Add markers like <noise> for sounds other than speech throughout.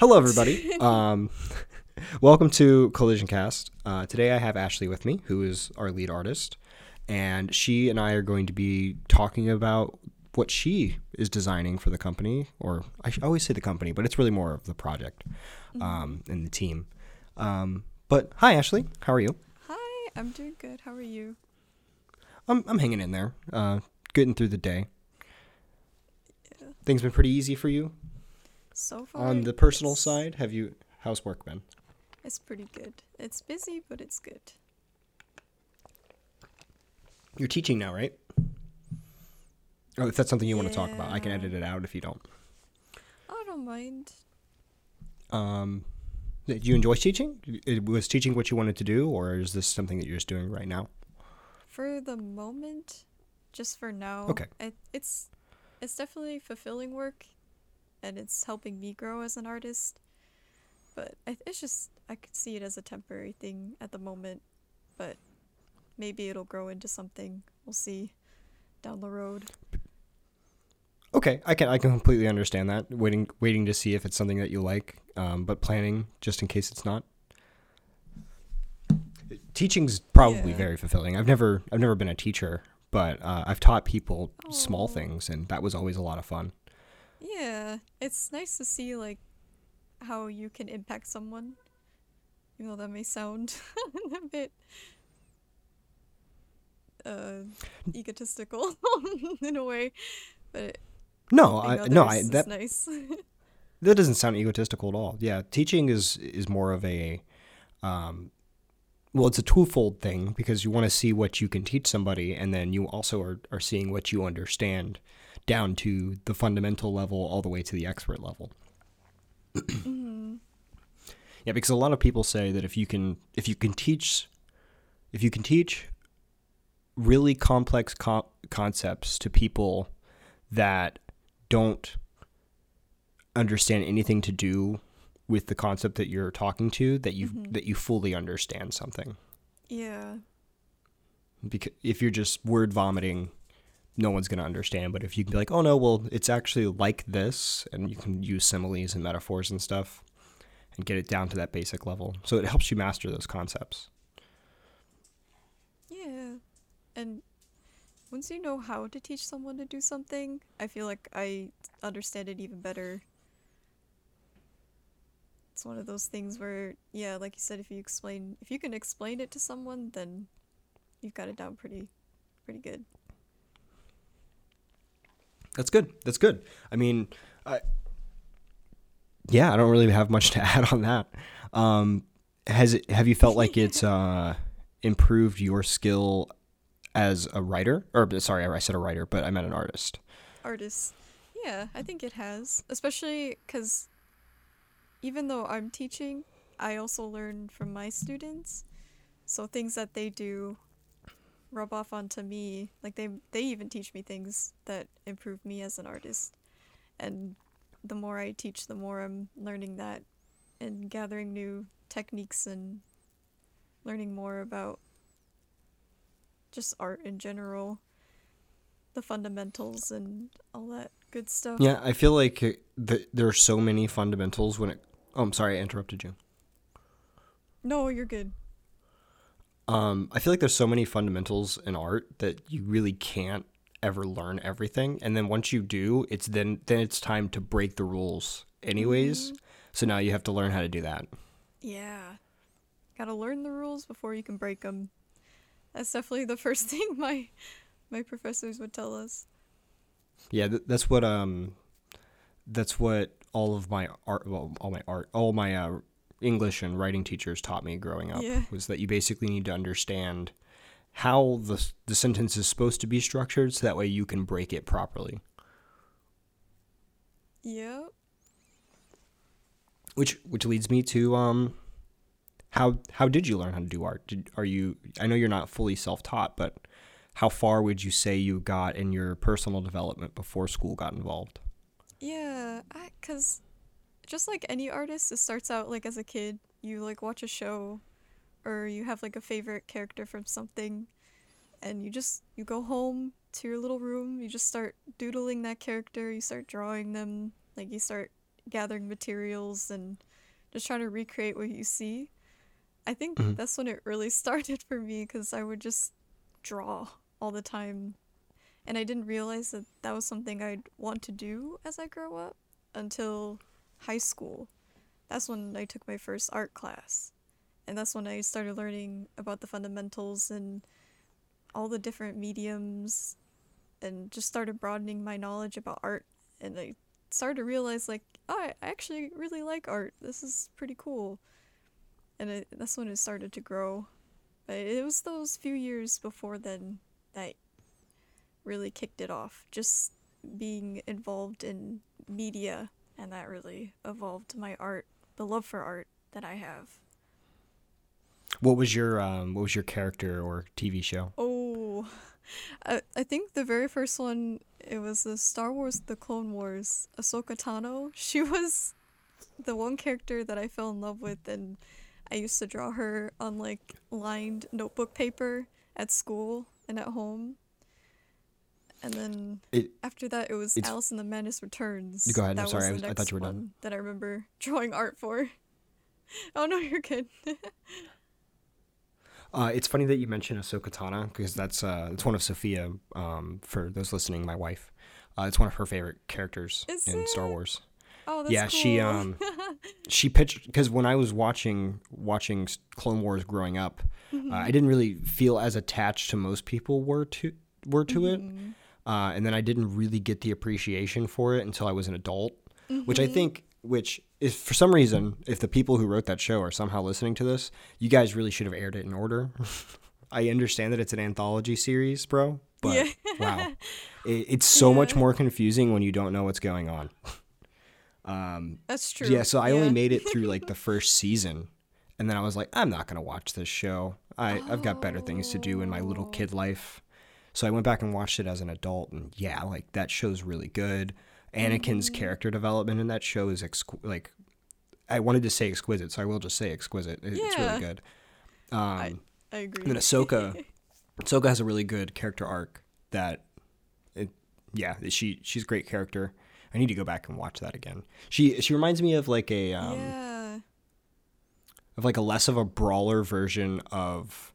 Hello, everybody. <laughs> um, welcome to Collision Cast. Uh, today I have Ashley with me, who is our lead artist, and she and I are going to be talking about what she is designing for the company, or I always say the company, but it's really more of the project um, and the team. Um, but hi, Ashley. How are you? Hi, I'm doing good. How are you? I'm I'm hanging in there, uh, getting through the day. Yeah. Things been pretty easy for you So far, on the personal side. Have you? How's work been? It's pretty good. It's busy, but it's good. You're teaching now, right? Oh, if that's something you want to talk about, I can edit it out if you don't. I don't mind. Um, do you enjoy teaching? It- Was teaching what you wanted to do, or is this something that you're just doing right now? For the moment, just for now. Okay. It, it's it's definitely fulfilling work, and it's helping me grow as an artist. But it's just I could see it as a temporary thing at the moment, but maybe it'll grow into something. We'll see down the road. Okay, I can I can completely understand that. Waiting waiting to see if it's something that you like, um, but planning just in case it's not. Teaching's probably Yeah. very fulfilling. I've never I've never been a teacher, but uh, I've taught people small things, and that was always a lot of fun. Yeah, it's nice to see like how you can impact someone. Even though that may sound <laughs> a bit uh egotistical <laughs> in a way. But No, I no I that nice. <laughs> That doesn't sound egotistical at all. Yeah, teaching is is more of a, um, well, it's a twofold thing because you want to see what you can teach somebody, and then you also are are seeing what you understand, down to the fundamental level all the way to the expert level. Mhm. Yeah, because a lot of people say that if you can if you can teach, if you can teach really complex co- concepts to people that don't understand anything to do with the concept that you're talking to, that you Mhm. that you fully understand something. Yeah. Because if you're just word vomiting, no one's gonna understand. But if you can be like, oh no, well, it's actually like this, and you can use similes and metaphors and stuff, and get it down to that basic level, so it helps you master those concepts. Yeah. And once you know how to teach someone to do something, I feel like I understand it even better. It's one of those things where, yeah, like you said, if you explain, if you can explain it to someone, then you've got it down pretty, pretty good. That's good. That's good. I mean, I, yeah, I don't really have much to <laughs> add on that. Um, has it? Have you felt like it's uh, improved your skill as a writer? Or sorry, I said a writer, but I meant an artist. Artist. yeah, I think it has, especially because even though I'm teaching, I also learn from my students. So things that they do rub off onto me. Like they they even teach me things that improve me as an artist. And the more I teach, the more I'm learning that and gathering new techniques and learning more about just art in general, the fundamentals and all that good stuff. Yeah, I feel like the, there are so many fundamentals when it. Oh, I'm sorry, I interrupted you. No, you're good. Um, I feel like there's so many fundamentals in art that you really can't ever learn everything, and then once you do, it's then then it's time to break the rules, anyways. So now you have to learn how to do that. Yeah. Gotta learn the rules before you can break them. That's definitely the first <laughs> thing my my professors would tell us. Yeah, th- that's what um, that's what all of my art, well, all my art, all my uh, English and writing teachers taught me growing up Yeah. was that you basically need to understand how the the sentence is supposed to be structured, so that way you can break it properly. Yep. Which which leads me to um, how how did you learn how to do art? Did, are you? I know you're not fully self taught, but how far would you say you got in your personal development before school got involved? Yeah, I, cause just like any artist, it starts out like as a kid. You like watch a show, or you have like a favorite character from something, and you just you go home to your little room. You just start doodling that character. You start drawing them. Like you start gathering materials and just trying to recreate what you see. I think Mhm. that's when it really <laughs> started for me because I would just draw all the time. And I didn't realize that that was something I'd want to do as I grow up until high school. That's when I took my first art class. And that's when I started learning about the fundamentals and all the different mediums and just started broadening my knowledge about art. And I started to realize, like, oh, I actually really like art. This is pretty cool. And it, that's when it started to grow. But it was those few years before then that really kicked it off. Just being involved in media, and that really evolved my art, the love for art that I have. What was your um, what was your character or TV show? Oh, I, I think the very first one it was the Star Wars: The Clone Wars. Ahsoka Tano. She was the one character that I fell in love with, and I used to draw her on like lined notebook paper at school and at home. And then It after that, it was Alice in the Madness Returns. Go ahead, I'm That sorry, I was I thought you were done. That I remember <laughs> drawing art for. <laughs> Oh no, you're good. <laughs> Uh, it's funny that you mentioned Ahsoka Tano because that's uh, it's one of Sophia. Um, for those listening, my wife. Uh, it's one of her favorite characters Is in Star? Wars. Oh, that's yeah, she um, she pitched because when I was watching watching Clone Wars growing up, Mm-hmm. uh, I didn't really feel as attached to most people were to were to it, Mm-hmm. Uh, and then I didn't really get the appreciation for it until I was an adult, which I Mm-hmm. think, which is for some reason, if the people who wrote that show are somehow listening to this, you guys really should have aired it in order. <laughs> I understand that it's an anthology series, bro, but Yeah. wow, <laughs> it, it's so much more confusing when you don't know what's going on. <laughs> Um, That's true. yeah, so I only made it through like the first season, and then I was like, I'm not gonna watch this show. I I've got better things to do in my little Oh. kid life. So I went back and watched it as an adult, and yeah, like that show's really good. Anakin's Mm-hmm. character development in that show is exqu- like, I wanted to say exquisite, so I will just say exquisite. It- It's really good. Um, I agree. and then Ahsoka, Ahsoka has a really good character arc that, it, yeah, she she's a great character. I need to go back and watch that again. She she reminds me of like a um, yeah. of like a less of a brawler version of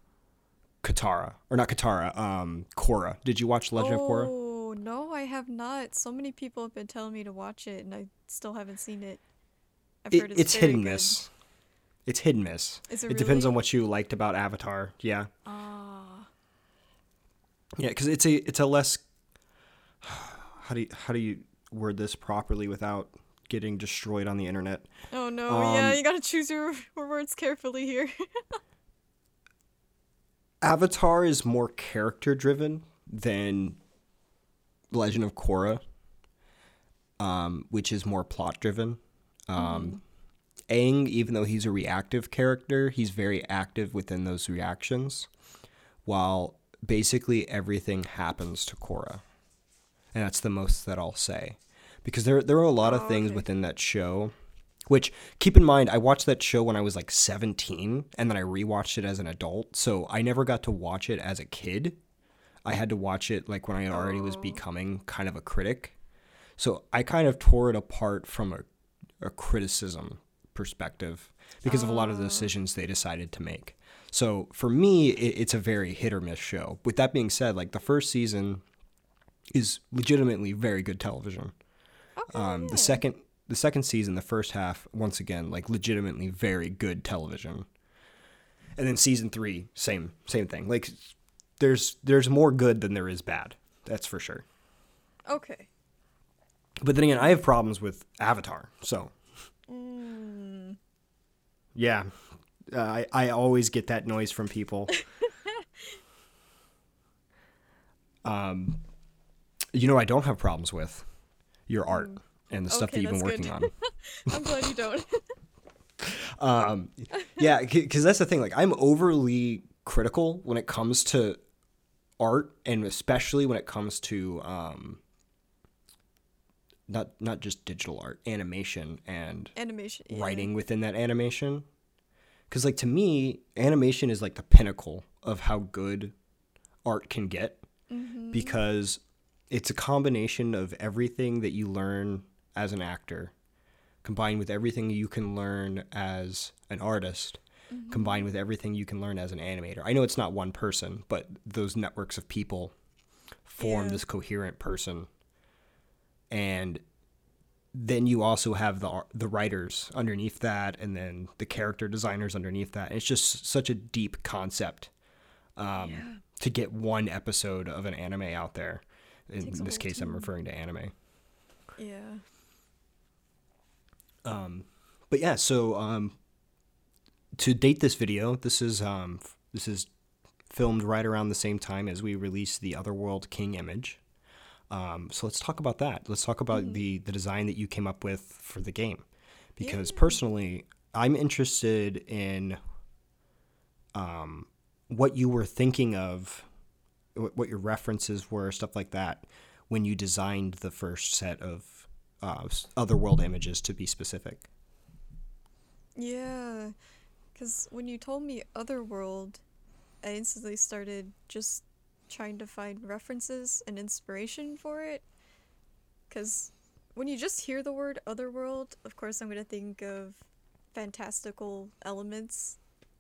Katara or not Katara, um, Korra. Did you watch Legend of Korra? Oh no, I have not. So many people have been telling me to watch it, and I still haven't seen it. I've It, heard it's it's, hit and good. miss. It's hit and miss. Is it It depends on what you liked about Avatar. Yeah, Ah, yeah, because it's a it's a less. <sighs> How do you how do you word this properly without getting destroyed on the internet? oh no, yeah, Um, you gotta choose your words carefully here. <laughs> Avatar is more character driven than Legend of Korra, um, which is more plot driven. Um, Aang, even though he's a reactive character, he's very active within those reactions, while basically everything happens to Korra, and that's the most that I'll say, because there there are a lot of Oh, things okay. within that show. Which keep in mind, I watched that show when I was like 17, and then I rewatched it as an adult. So I never got to watch it as a kid. I had to watch it like when I already was Oh. becoming kind of a critic. So I kind of tore it apart from a, a criticism perspective because of a lot of the Ah. decisions they decided to make. So for me, it, it's a very hit or miss show. With that being said, like the first season is legitimately very good television. Okay, Um. The second the second season, the first half, once again, like legitimately very good television. And then season three, same same thing. Like there's there's more good than there is bad. That's for sure. Okay. But then again, I have problems with Avatar. So Mm, yeah, uh, I I always get that noise from people. <laughs> um, you know, I don't have problems with your art and the stuff that you've been working good. on. <laughs> <laughs> I'm glad you don't. <laughs> um yeah because that's the thing like i'm overly critical when it comes to art and especially when it comes to um not not just digital art animation and Animation. yeah. writing within that animation because like to me animation is like the pinnacle of how good art can get Mm-hmm. because it's a combination of everything that you learn as an actor combined with everything you can learn as an artist, combined with everything you can learn as an animator. I know it's not one person, but those networks of people form Yeah. this coherent person. And then you also have the the writers underneath that, and then the character designers underneath that. And it's just such a deep concept um, Yeah. to get one episode of an anime out there. In this case, I'm referring to anime. Yeah. Um, but yeah, so um, to date this video, this is um, this is filmed right around the same time as we released the Otherworld King image. Um, so let's talk about that. Let's talk about the the design that you came up with for the game, because Yeah. personally, I'm interested in um, what you were thinking of, what your references were, stuff like that, when you designed the first set of uh, s- Otherworld images, to be specific. Yeah. Because when you told me Otherworld, I instantly started just trying to find references and inspiration for it. Because when you just hear the word Otherworld, of course, I'm going to think of fantastical elements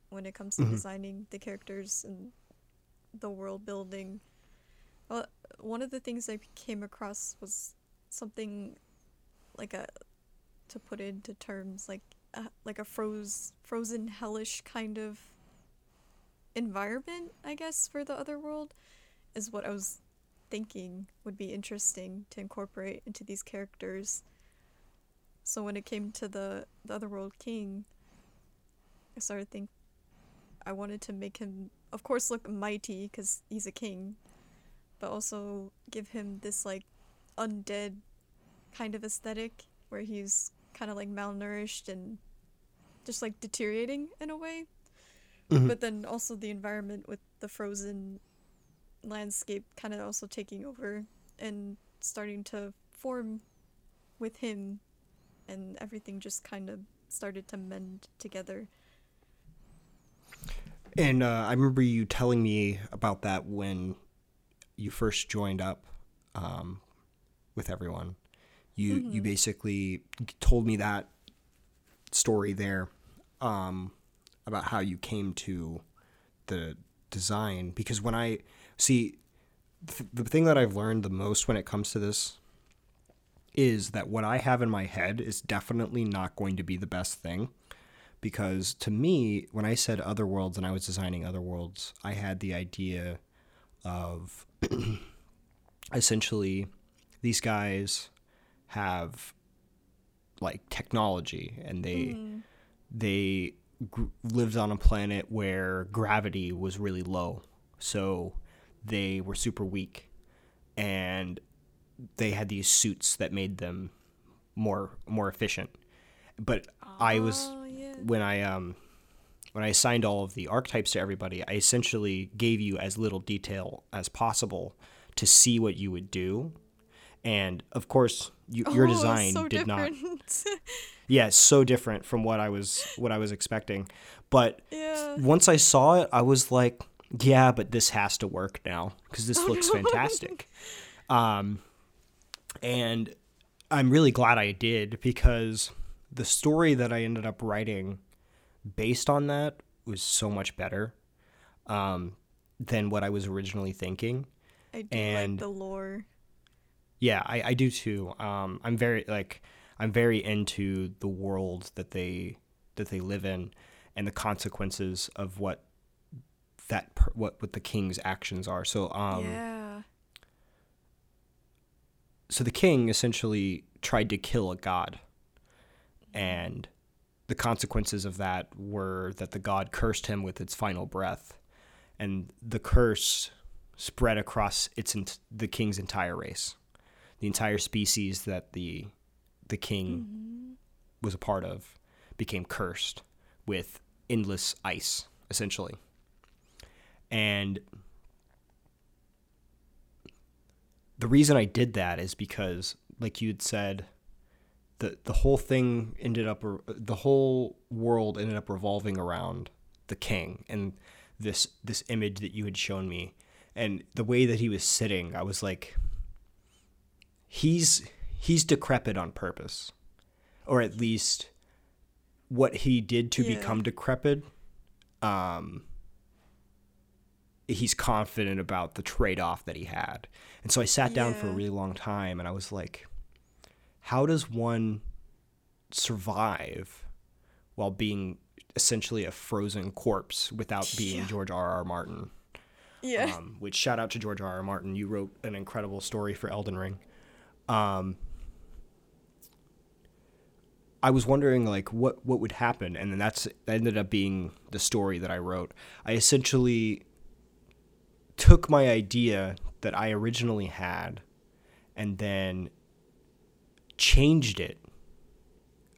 when it comes to Mhm. designing the characters and the world building. Well, one of the things I came across was something like a to put into terms like a, like a froze frozen hellish kind of environment i guess for the other world is what i was thinking would be interesting to incorporate into these characters. So when it came to the the otherworld king i started think i wanted to make him of course look mighty because he's a king but also give him this like undead kind of aesthetic where he's kind of like malnourished and just like deteriorating in a way. Mhm. But then also the environment with the frozen landscape kind of also taking over and starting to form with him and everything just kind of started to mend together. And uh, I remember you telling me about that when you first joined up um, with everyone. You you basically told me that story there um, about how you came to the design. Because when I see th- the thing that I've learned the most when it comes to this is that what I have in my head is definitely not going to be the best thing. Because to me when I said other worlds and I was designing other worlds I had the idea of <clears throat> essentially these guys have like technology and they they gr- lived on a planet where gravity was really low. So they were super weak and they had these suits that made them more more efficient. But i was Oh, yeah. when i um when i assigned all of the archetypes to everybody i essentially gave you as little detail as possible to see what you would do and of course you, your Oh, design so did not <laughs> yeah so different from what i was what i was expecting but yeah. once I saw it, I was like, yeah, but this has to work now because this Oh, looks <laughs> fantastic. Um, and I'm really glad I did because the story that I ended up writing based on that was so much better um, than what I was originally thinking. I do and- like the lore. Yeah, I, I do too. Um, I'm very like I'm very into the world that they that they live in and the consequences of what that per, what what the king's actions are. So um yeah. so the king essentially tried to kill a god and the consequences of that were that the god cursed him with its final breath and the curse spread across its the king's entire race the entire species that the the king mm-hmm. was a part of became cursed with endless ice essentially. And the reason I did that is because, like you'd said, the the whole thing ended up the whole world ended up revolving around the king and this this image that you had shown me. And the way that he was sitting I was like he's he's decrepit on purpose or at least what he did to Yeah. become decrepit. Um, he's confident about the trade off that he had. And so I sat down for a really long time and I was like, how does one survive while being essentially a frozen corpse without being Yeah. George R. R. Martin? Yeah. Um, which shout out to George R. R. Martin. You wrote an incredible story for Elden Ring. Um, I was wondering like what what would happen, and then that's that ended up being the story that I wrote. I essentially took my idea that I originally had, and then changed it,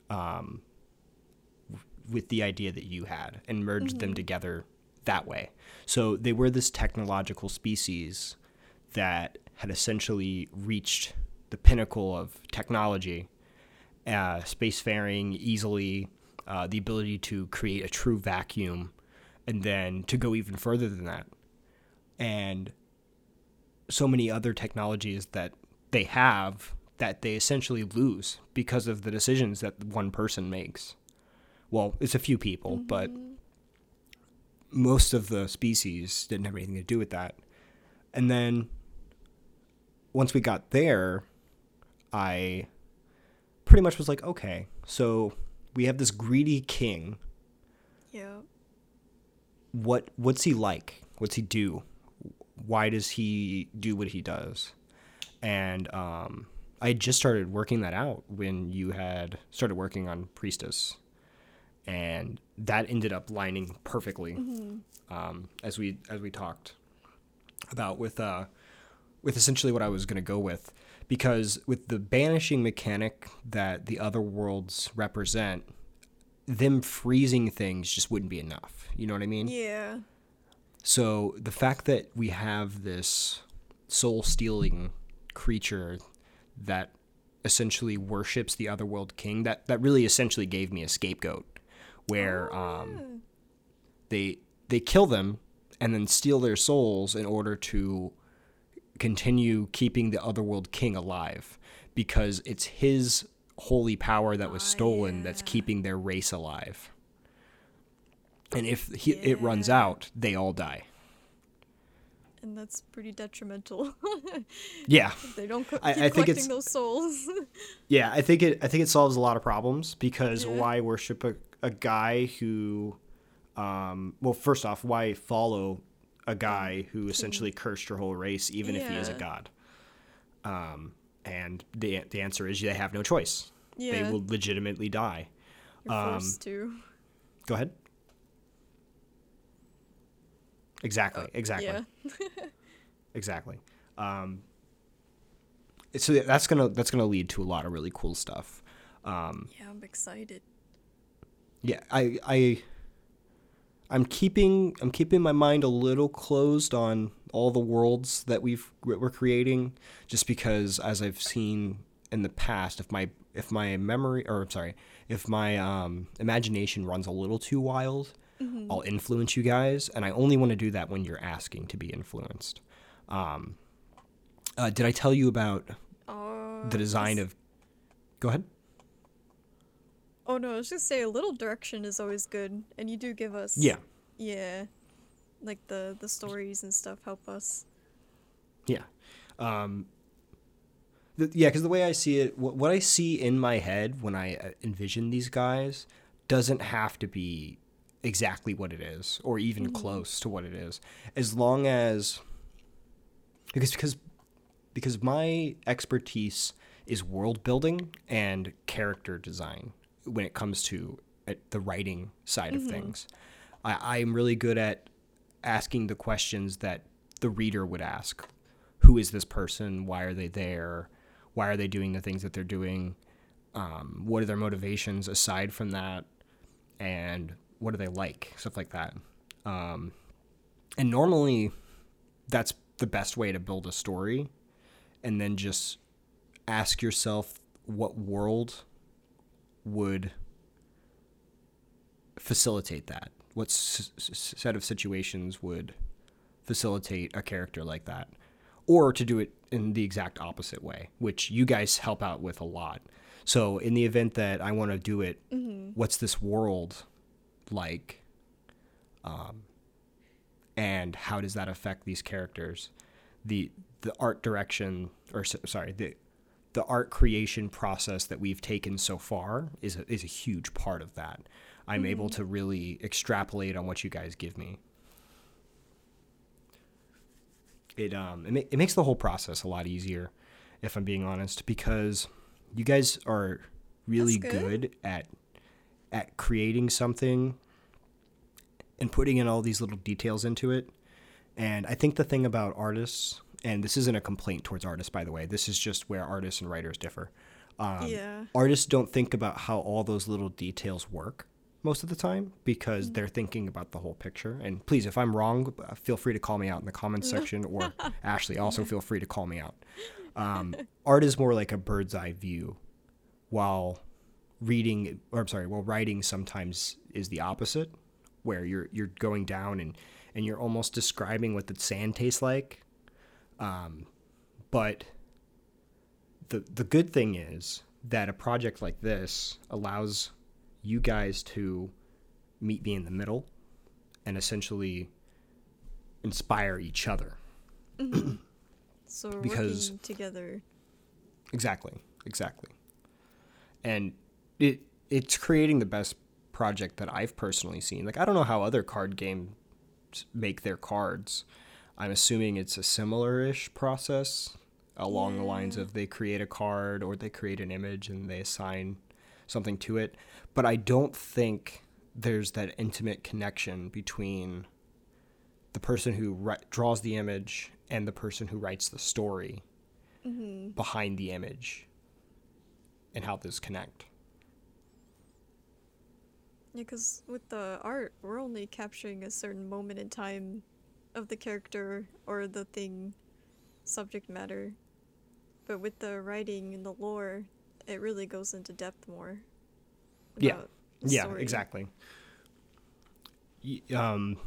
um, with the idea that you had, and merged them together that way. So they were this technological species that had essentially reached the pinnacle of technology, uh, spacefaring easily, uh, the ability to create a true vacuum, and then to go even further than that. And so many other technologies that they have that they essentially lose because of the decisions that one person makes. Well, it's a few people, but most of the species didn't have anything to do with that. And then once we got there, I pretty much was like, okay, so we have this greedy king. yeah. What what's he like? What's he do? Why does he do what he does? And um, I had just started working that out when you had started working on Priestess, and that ended up lining perfectly um, as we as we talked about with uh, with essentially what I was going to go with because with the banishing mechanic that the other worlds represent, them freezing things just wouldn't be enough. You know what I mean? Yeah. So the fact that we have this soul stealing creature that essentially worships the otherworld king that that really essentially gave me a scapegoat where um they they kill them and then steal their souls in order to continue keeping the otherworld king alive because it's his holy power that was Ah, stolen that's yeah. keeping their race alive. And if he, it runs out, they all die. And that's pretty detrimental. <laughs> Yeah. they don't co- I- keep I think collecting it's- those souls. <laughs> Yeah, I think it I think it solves a lot of problems because Yeah. why worship a, a guy who um well first off, why follow a guy who essentially cursed your whole race even if he is a god? Um and the the answer is they have no choice. yeah. They will legitimately die. You're um, forced to. Go ahead. Exactly. Exactly. Yeah. <laughs> Exactly. Um, so that's gonna that's gonna lead to a lot of really cool stuff. Um, Yeah, I'm excited. yeah, I I I'm keeping I'm keeping my mind a little closed on all the worlds that we've we're creating, just because as I've seen in the past, if my if my memory or I'm sorry, if my um, imagination runs a little too wild, I'll influence you guys, and I only want to do that when you're asking to be influenced. Um, uh, did I tell you about Uh, the design of? Go ahead. Oh no, I was just say a little direction is always good, and you do give us. Yeah. Yeah. Like the the stories and stuff help us. Yeah. Um, the, yeah, because the way I see it, what, what I see in my head when I uh, envision these guys doesn't have to be exactly what it is or even close to what it is. As long as. Because, because, because my expertise is world building and character design when it comes to uh, the writing side of things. I, I'm really good at asking the questions that the reader would ask. Who is this person? Why are they there? Why are they doing the things that they're doing? Um, what are their motivations aside from that? And what do they like? Stuff like that. Um, and normally that's the best way to build a story and then just ask yourself what world would facilitate that what s- s- set of situations would facilitate a character like that or to do it in the exact opposite way which you guys help out with a lot So in the event that I want to do it, Mm-hmm. what's this world like? Um, and how does that affect these characters? The the art direction, or sorry, the the art creation process that we've taken so far is a, is a huge part of that. I'm able to really extrapolate on what you guys give me. It um it, ma- it makes the whole process a lot easier, if I'm being honest, because you guys are really good. good. at at creating something and putting in all these little details into it. And I think the thing about artists, and this isn't a complaint towards artists, by the way, this is just where artists and writers differ. Um, yeah. Artists don't think about how all those little details work most of the time because they're thinking about the whole picture. And please, if I'm wrong, uh, feel free to call me out in the comments section, or <laughs> Ashley, also feel free to call me out. Um, <laughs> art is more like a bird's eye view, while reading, or I'm sorry, while writing sometimes is the opposite, where you're you're going down and and you're almost describing what the sand tastes like. Um, but the the good thing is that a project like this allows you guys to meet me in the middle and essentially inspire each other. <clears throat> So we're because- working together. Exactly, exactly. And it it's creating the best project that I've personally seen. Like I don't know how other card games make their cards. I'm assuming it's a similar-ish process along the lines of they create a card or they create an image and they assign something to it. But I don't think there's that intimate connection between the person who ri- draws the image and the person who writes the story Mm-hmm. behind the image and how those connect. Yeah, because with the art, we're only capturing a certain moment in time of the character or the thing, subject matter. But with the writing and the lore, it really goes into depth more. Yeah. Yeah, story. exactly. Um,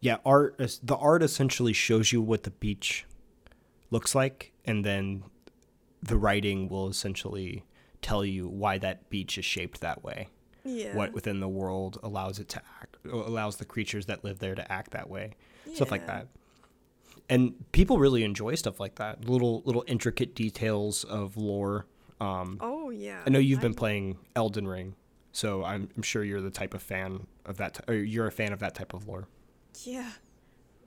yeah, art. The art essentially shows you what the beach looks like, and then the writing will essentially tell you why that beach is shaped that way. Yeah. What within the world allows it to act, allows the creatures that live there to act that way. stuff like that. And people really enjoy stuff like that. Little little intricate details of lore. Um, Oh yeah. I know you've been playing Elden Ring, so I'm, I'm sure you're the type of fan of that. T- or you're a fan of that type of lore. Yeah.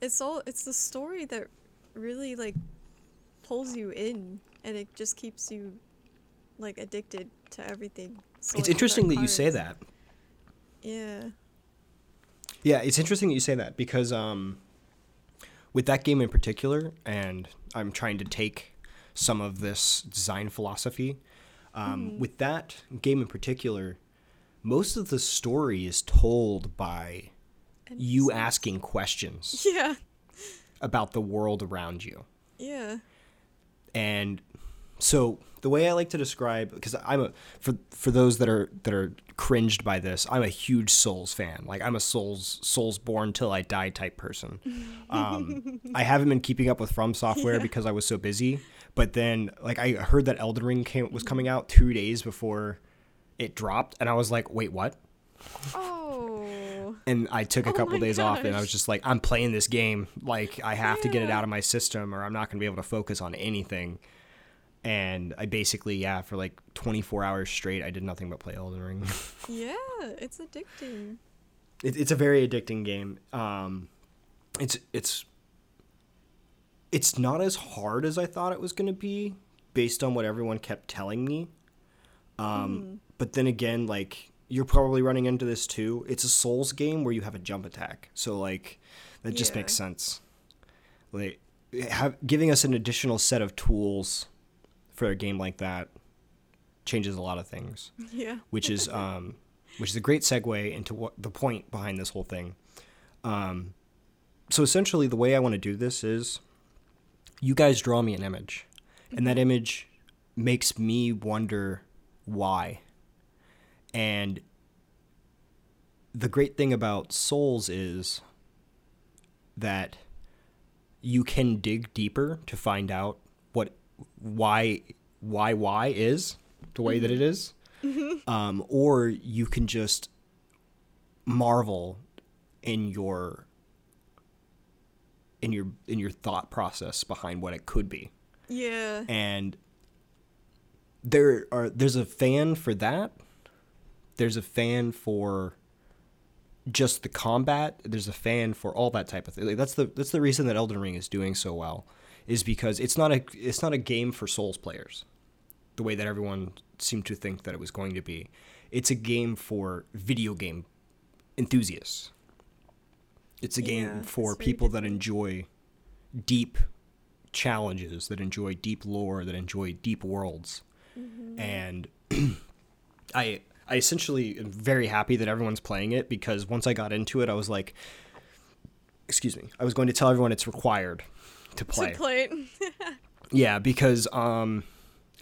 It's all it's the story that really like pulls you in and it just keeps you like addicted to everything. It's like, with our interesting that you say that. Yeah. Yeah, it's interesting that you say that because um, with that game in particular, and I'm trying to take some of this design philosophy. Um, With that game in particular, most of the story is told by you NPCs. asking questions <laughs> Yeah. about the world around you. Yeah. and so the way I like to describe because I'm a for for those that are that are cringed by this, I'm a huge Souls fan. Like I'm a Souls Souls born till I die type person. <laughs> Um, I haven't been keeping up with From Software Yeah. because I was so busy. But then like I heard that Elden Ring came was coming out two days before it dropped, and I was like, wait, what? Oh. and I took a Oh couple days off and I was just like I'm playing this game like I have to get it out of my system or I'm not going to be able to focus on anything and I basically yeah for like 24 hours straight I did nothing but play Elden Ring. <laughs> Yeah, it's addicting. it, it's a very addicting game. Um it's it's it's not as hard as I thought it was going to be based on what everyone kept telling me. Um but then again like you're probably running into this too. It's a souls game where you have a jump attack. So like that just Yeah. makes sense. Like have giving us an additional set of tools for a game like that changes a lot of things <laughs> Yeah. which is um, which is a great segue into what the point behind this whole thing. Um, so essentially, the way I want to do this is, you guys draw me an image, and that image makes me wonder why. And the great thing about Souls is that you can dig deeper to find out why why why is the way that it is, um, or you can just marvel in your in your in your thought process behind what it could be. Yeah. and there are there's a fan for that. There's a fan for just the combat. There's a fan for all that type of thing. Like, that's the that's the reason that Elden Ring is doing so well is because it's not a it's not a game for souls players the way that everyone seemed to think that it was going to be. It's a game for video game enthusiasts. It's a Yeah, game for people that enjoy deep challenges that enjoy deep lore that enjoy deep worlds. Mm-hmm. and <clears throat> i i essentially am very happy that everyone's playing it because once i got into it i was like excuse me. I was going to tell everyone it's required to play To play it. <laughs> yeah because um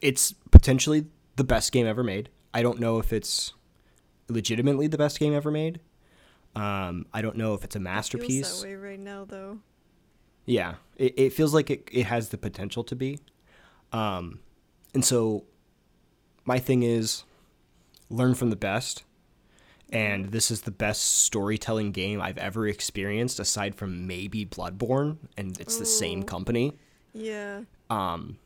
it's potentially the best game ever made i don't know if it's legitimately the best game ever made um i don't know if it's a masterpiece Feels that way right now, though. yeah, it, it feels like it, it has the potential to be. Um, and so my thing is learn from the best. And this is the best storytelling game I've ever experienced, aside from maybe Bloodborne, and it's the same company. Yeah. Um,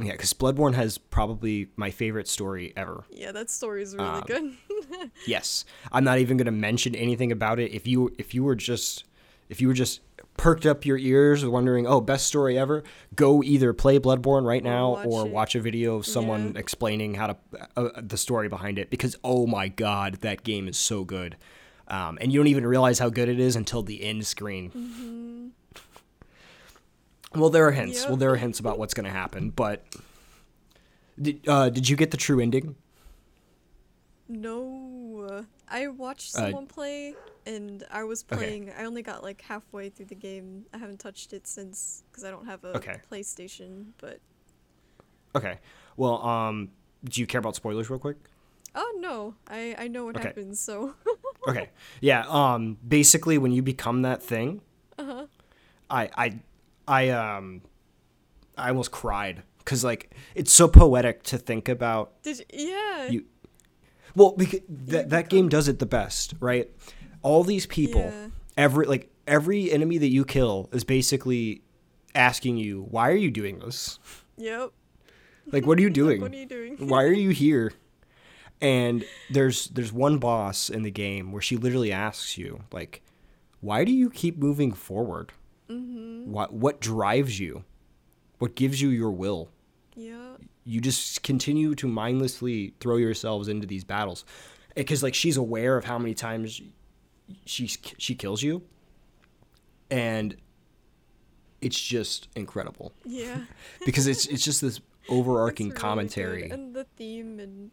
yeah, because Bloodborne has probably my favorite story ever. Yeah, that story is really Um, good. Yes, I'm not even going to mention anything about it. If you if you were just if you were just perked up your ears wondering, "Oh, best story ever," go either play Bloodborne right now watch or it. watch a video of someone Yeah. explaining how to uh, the story behind it because oh my god, that game is so good. Um, and you don't even realize how good it is until the end screen. Well, there are hints. Yep. Well, there are hints about what's going to happen, but did, uh, did you get the true ending? no. I watched Uh, someone play, and I was Okay. playing. I only got like halfway through the game. I haven't touched it since because I don't have a Okay. PlayStation. But Okay. Well, um, do you care about spoilers real quick? oh no, I I know what Okay. happens. So <laughs> okay yeah um basically when you become that thing uh-huh. i i i um i almost cried because like it's so poetic to think about did you, yeah You- well because that, that game does it the best right all these people Yeah. every like every enemy that you kill is basically asking you why are you doing this yep. like what are you <laughs> doing What are you doing? why are you here and there's there's one boss in the game where she literally asks you like why do you keep moving forward Mm-hmm. what what drives you what gives you your will Yeah. You just continue to mindlessly throw yourselves into these battles because like she's aware of how many times she she kills you and it's just incredible Yeah. <laughs> because it's it's just this overarching really good. commentary and the theme and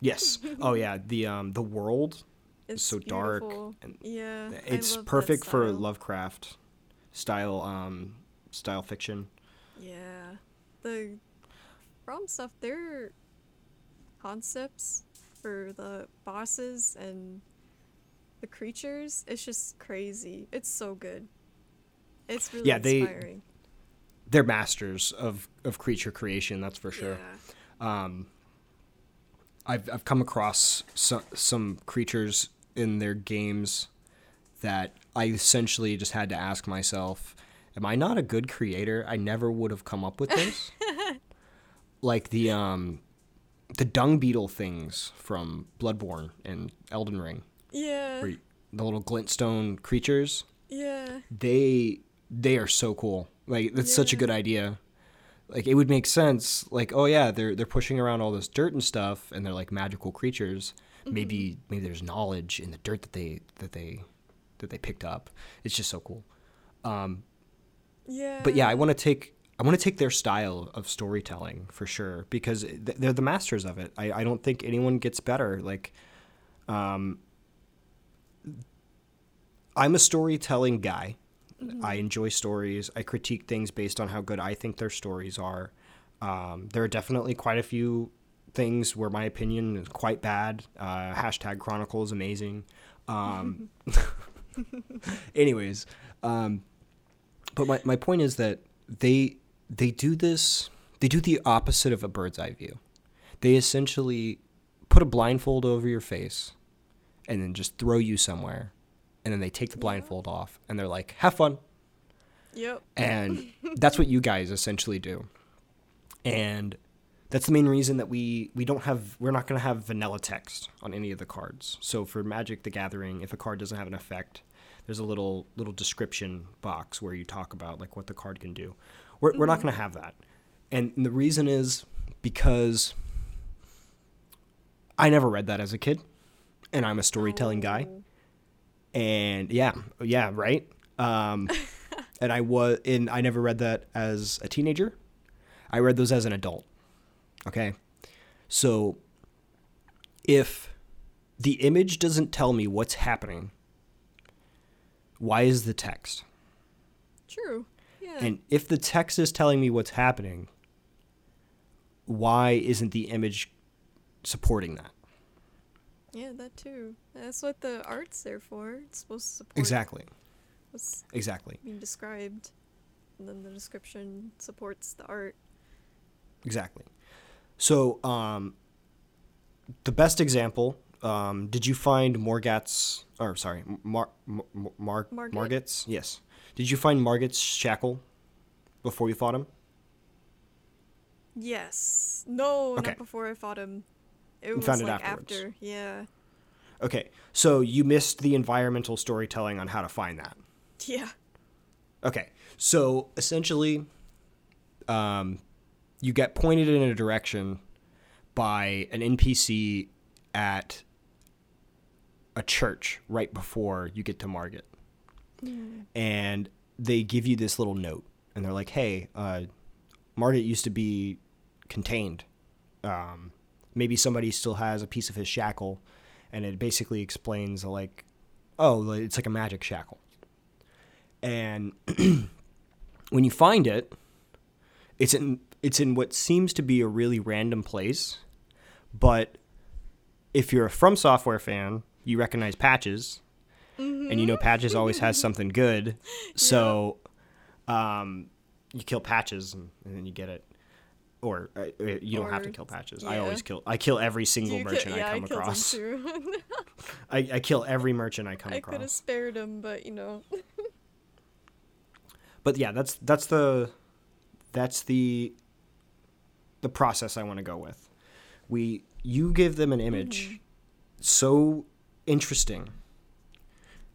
Yes. Oh yeah. The um the world it's is so dark and Yeah. It's perfect for. Lovecraft style um style fiction. Yeah. The From stuff, their concepts for the bosses and the creatures, it's just crazy. It's so good. It's really Yeah, They, they're masters of of creature creation, that's for sure. Yeah. Um I've I've come across some some creatures in their games that I essentially just had to ask myself, am I not a good creator? I never would have come up with this. <laughs> like the um the dung beetle things from Bloodborne and Elden Ring, Yeah. you- the little glintstone creatures, Yeah. they they are so cool. Like that's such a good idea. Like it would make sense. Like oh yeah, they're they're pushing around all this dirt and stuff, and they're like magical creatures. Maybe maybe there's knowledge in the dirt that they that they that they picked up. It's just so cool. Um, Yeah. but yeah, I want to take I want to take their style of storytelling for sure because they're the masters of it. I, I don't think anyone gets better. Like, um, I'm a storytelling guy. I enjoy stories. I critique things based on how good I think their stories are. Um, there are definitely quite a few things where my opinion is quite bad. Uh, hashtag Chronicle is amazing. Um, <laughs> <laughs> anyways, um, but my, my point is that they they do this they do the opposite of a bird's eye view. They essentially put a blindfold over your face and then just throw you somewhere and then they take the blindfold off and they're like have fun. Yep. and <laughs> that's what you guys essentially do. And that's the main reason that we we don't have we're not going to have vanilla text on any of the cards. So for magic the gathering if a card doesn't have an effect there's a little little description box where you talk about like what the card can do. We're, we're not going to have that. And the reason is because i never read that as a kid and i'm a storytelling guy. Oh. and yeah yeah right? Um <laughs> and i was and i never read that as a teenager. I read those as an adult okay? So if the image doesn't tell me what's happening why is the text True. Yeah. and if the text is telling me what's happening why isn't the image supporting that yeah, that too. That's what the art's there for. It's supposed to support exactly what's exactly being described, and then the description supports the art. Exactly. So, um, the best example. Um, did you find Morgat's? Or sorry, Mar, Mar, Mar, Margit? Margit's? Yes. Did you find Margit's shackle before you fought him? Yes. No, Okay. not before I fought him. It You was found it like afterwards. after. Yeah. Okay. So you missed the environmental storytelling on how to find that. Yeah. Okay. So essentially, um, you get pointed in a direction by an NPC at a church right before you get to Margit. And they give you this little note. And they're like, hey, uh, used to be contained. Um, maybe somebody still has a piece of his shackle. And it basically explains, like, oh, it's like a magic shackle. And <clears throat> when you find it, it's in it's in what seems to be a really random place, but if you're a From Software fan, you recognize Patches, and you know Patches always has something good, <laughs> so um, you kill Patches and, and then you get it. Or uh, uh, you don't have to kill Patches. I always kill. I kill every single merchant yeah, I come him across. <laughs> I, I kill every merchant I come across. I could have spared him, but you know. <laughs> but yeah, that's that's the that's the the process I want to go with. We you give them an image so interesting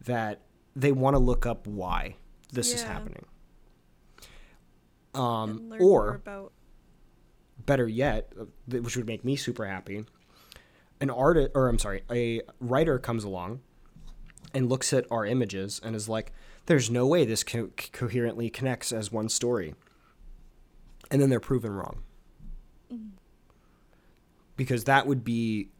that they want to look up why this is happening. Um, and learn more or about. better yet, uh, which would make me super happy, an artist or I'm sorry, a writer comes along and looks at our images and is like, "There's no way this co- coherently connects as one story," and then they're proven wrong. Because that would be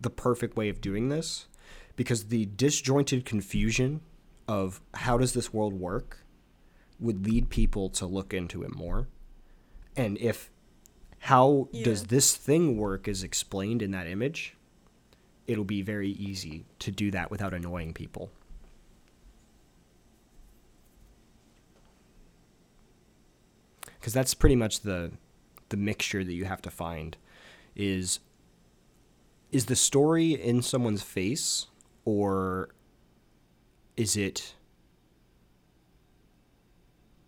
the perfect way of doing this, because the disjointed confusion of how does this world work would lead people to look into it more. And if how does this thing work is explained in that image, it'll be very easy to do that without annoying people. Because that's pretty much the the mixture that you have to find is is the story in someone's face or is it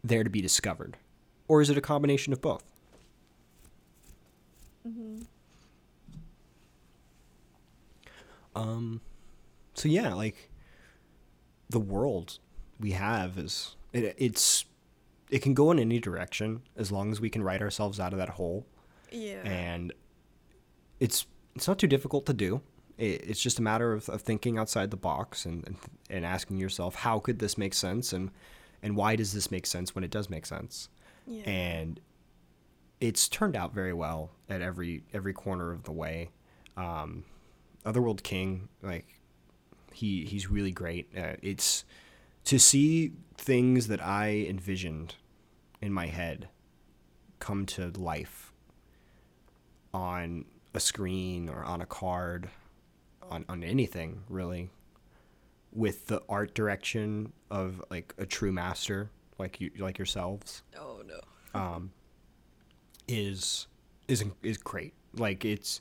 there to be discovered or is it a combination of both um so yeah like the world we have is it, it's it can go in any direction as long as we can write ourselves out of that hole Yeah. and it's it's not too difficult to do. It, it's just a matter of, of thinking outside the box and, and and asking yourself how could this make sense and and why does this make sense when it does make sense. yeah. And it's turned out very well at every every corner of the way. Um, Otherworld King, like he he's really great. Uh, it's to see things that I envisioned in my head come to life on a screen or on a card, on, on anything really, with the art direction of like a true master like you like yourselves. oh no. Um, is is is great. Like it's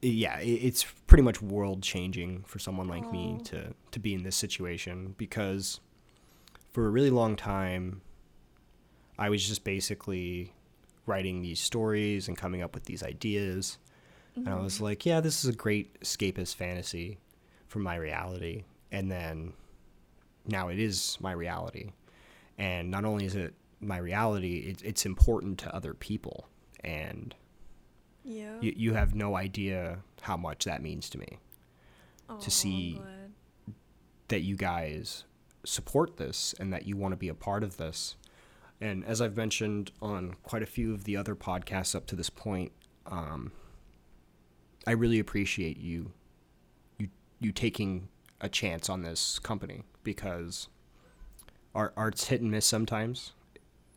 yeah, it's pretty much world changing for someone like Aww. me to to be in this situation because for a really long time I was just basically writing these stories and coming up with these ideas. Mm-hmm. And I was mm-hmm. like, yeah, this is a great escapist fantasy from my reality. And then now it is my reality. And not only is it my reality, it, it's important to other people. And yeah. you, you have no idea how much that means to me oh, to see that you guys support this and that you want to be a part of this. And as I've mentioned on quite a few of the other podcasts up to this point, um, I really appreciate you, you, you taking a chance on this company because art, art's hit and miss sometimes.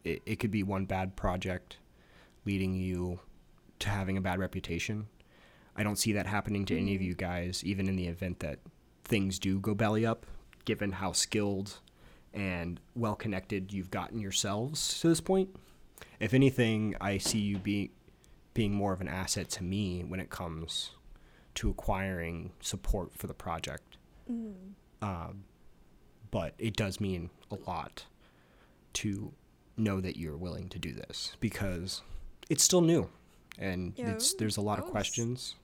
It, it could be one bad project leading you to having a bad reputation. I don't see that happening to any of you guys, even in the event that things do go belly up, given how skilled and well connected you've gotten yourselves to this point. If anything, I see you being being more of an asset to me when it comes to acquiring support for the project. Mm. Um, but it does mean a lot to know that you're willing to do this because it's still new and yeah, it's there's a lot of questions.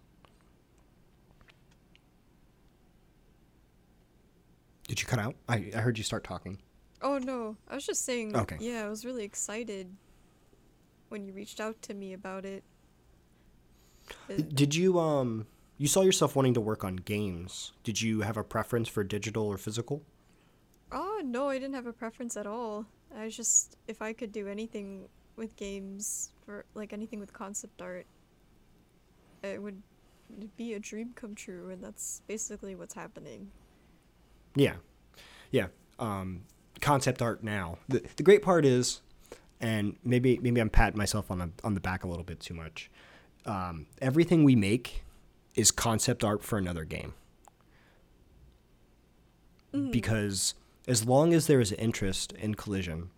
Did you cut out? I, I heard you start talking. Oh no, I was just saying. Okay. Yeah, I was really excited when you reached out to me about it. Did you um you saw yourself wanting to work on games? Did you have a preference for digital or physical? Oh no, I didn't have a preference at all. I was just if I could do anything with games for like anything with concept art, it would be a dream come true, and that's basically what's happening. Yeah, yeah. Um, concept art now. The the great part is, and maybe maybe I'm patting myself on the on the back a little bit too much. Um, everything we make is concept art for another game. Mm-hmm. Because as long as there is interest in collision,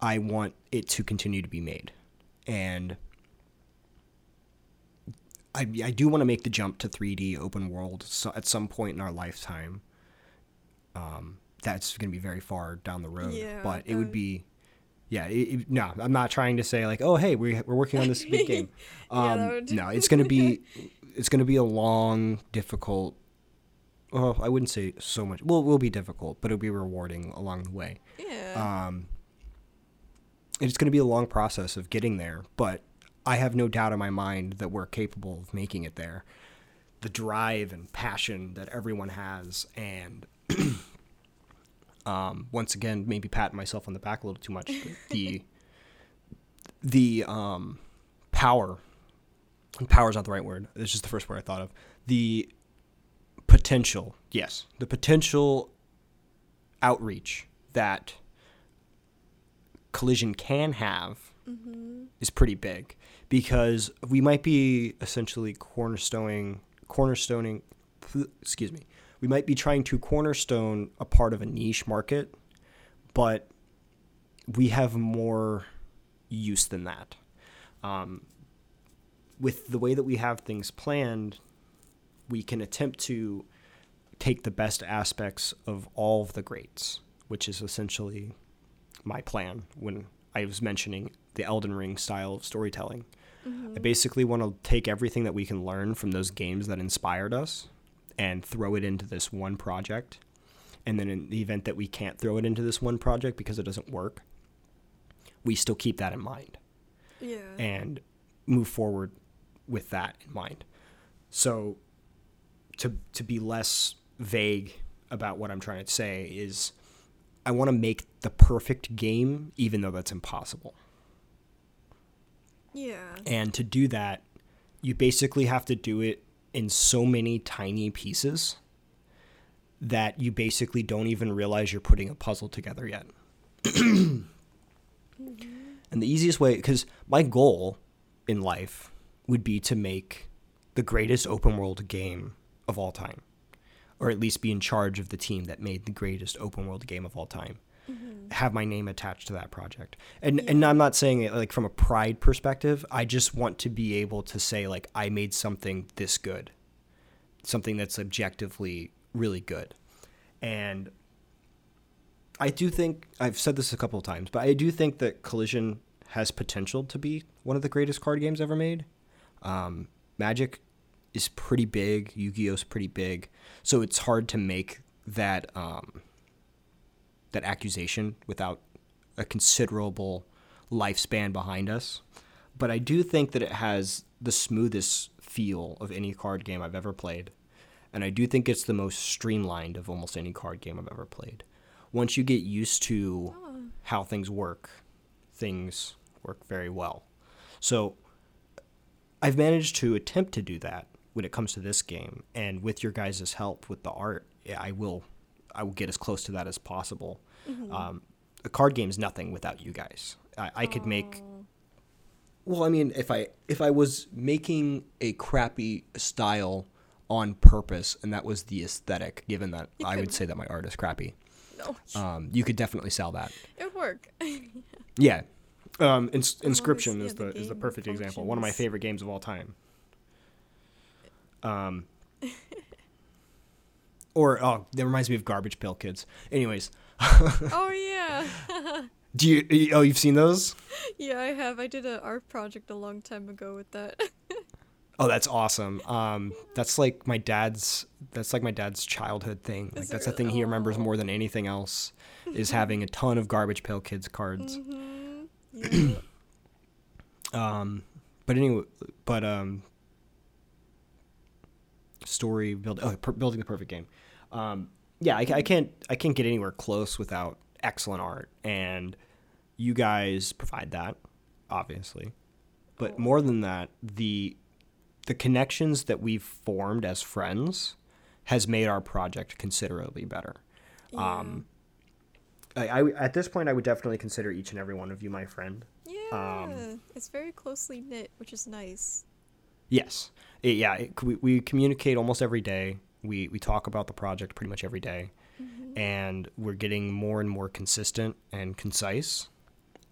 I want it to continue to be made. And I, I do want to make the jump to 3D open world so at some point in our lifetime. Um, that's going to be very far down the road, yeah, but it would be, yeah. It, it, no, I'm not trying to say like, oh, hey, we, we're working on this big game. <laughs> Um, yeah, would... no, it's going to be, <laughs> it's going to be a long, difficult. Well, I wouldn't say so much. Well, it will be difficult, but it'll be rewarding along the way. Yeah. Um, it's going to be a long process of getting there, but I have no doubt in my mind that we're capable of making it there. The drive and passion that everyone has, and <clears throat> um, once again, maybe patting myself on the back a little too much. the <laughs> the um, power, power is not the right word. It's just the first word I thought of. The potential, yes, the potential outreach that collision can have mm-hmm. is pretty big because we might be essentially cornerstoning cornerstoning excuse me we might be trying to cornerstone a part of a niche market but we have more use than that um, with the way that we have things planned we can attempt to take the best aspects of all of the greats which is essentially my plan when I was mentioning the Elden Ring style of storytelling. Mm-hmm. I basically want to take everything that we can learn from those games that inspired us and throw it into this one project. And then in the event that we can't throw it into this one project because it doesn't work, we still keep that in mind. Yeah. And move forward with that in mind. So to to be less vague about what I'm trying to say is I want to make the perfect game, even though that's impossible. Yeah. And to do that, you basically have to do it in so many tiny pieces that you basically don't even realize you're putting a puzzle together yet. <clears throat> And the easiest way, because my goal in life would be to make the greatest open world game of all time or at least be in charge of the team that made the greatest open world game of all time. Have my name attached to that project. And and I'm not saying it like from a pride perspective. I just want to be able to say like I made something this good. Something that's objectively really good. And I do think I've said this a couple of times, but I do think that Collision has potential to be one of the greatest card games ever made. Um, Magic is pretty big. Yu-Gi-Oh is pretty big, so it's hard to make that um, that accusation without a considerable lifespan behind us. But I do think that it has the smoothest feel of any card game I've ever played, and I do think it's the most streamlined of almost any card game I've ever played. Once you get used to how things work, things work very well. So I've managed to attempt to do that when it comes to this game, and with your guys' help with the art, I will, I will get as close to that as possible. Um, a card game is nothing without you guys. I, I could make. Well, I mean, if I if I was making a crappy style on purpose, and that was the aesthetic, given that I would say that my art is crappy, No, um, you could definitely sell that. it would work. <laughs> Yeah. Um, ins- Inscription is the the is the perfect example. One of my favorite games of all time. Um. <laughs> or oh, that reminds me of Garbage Pail Kids. Anyways, oh <laughs> yeah, do you oh you've seen those? yeah, I have. I did an art project a long time ago with that. Oh, that's awesome. Um, that's like my dad's. That's like my dad's childhood thing. Like that's the really? thing he remembers Aw. more than anything else, is <laughs> having a ton of Garbage Pail Kids cards. hmm <clears throat> Yeah. Um, but anyway, but um, story build oh per- building the perfect game. Um, yeah, I, I can't I can't get anywhere close without excellent art, and you guys provide that, obviously. But more than that, the the connections that we've formed as friends has made our project considerably better. Um, I, I at this point I would definitely consider each and every one of you my friend. yeah, um, it's very closely knit, which is nice. Yes. It- yeah. It, we, we communicate almost every day. We, we talk about the project pretty much every day. Mm-hmm. And we're getting more and more consistent and concise.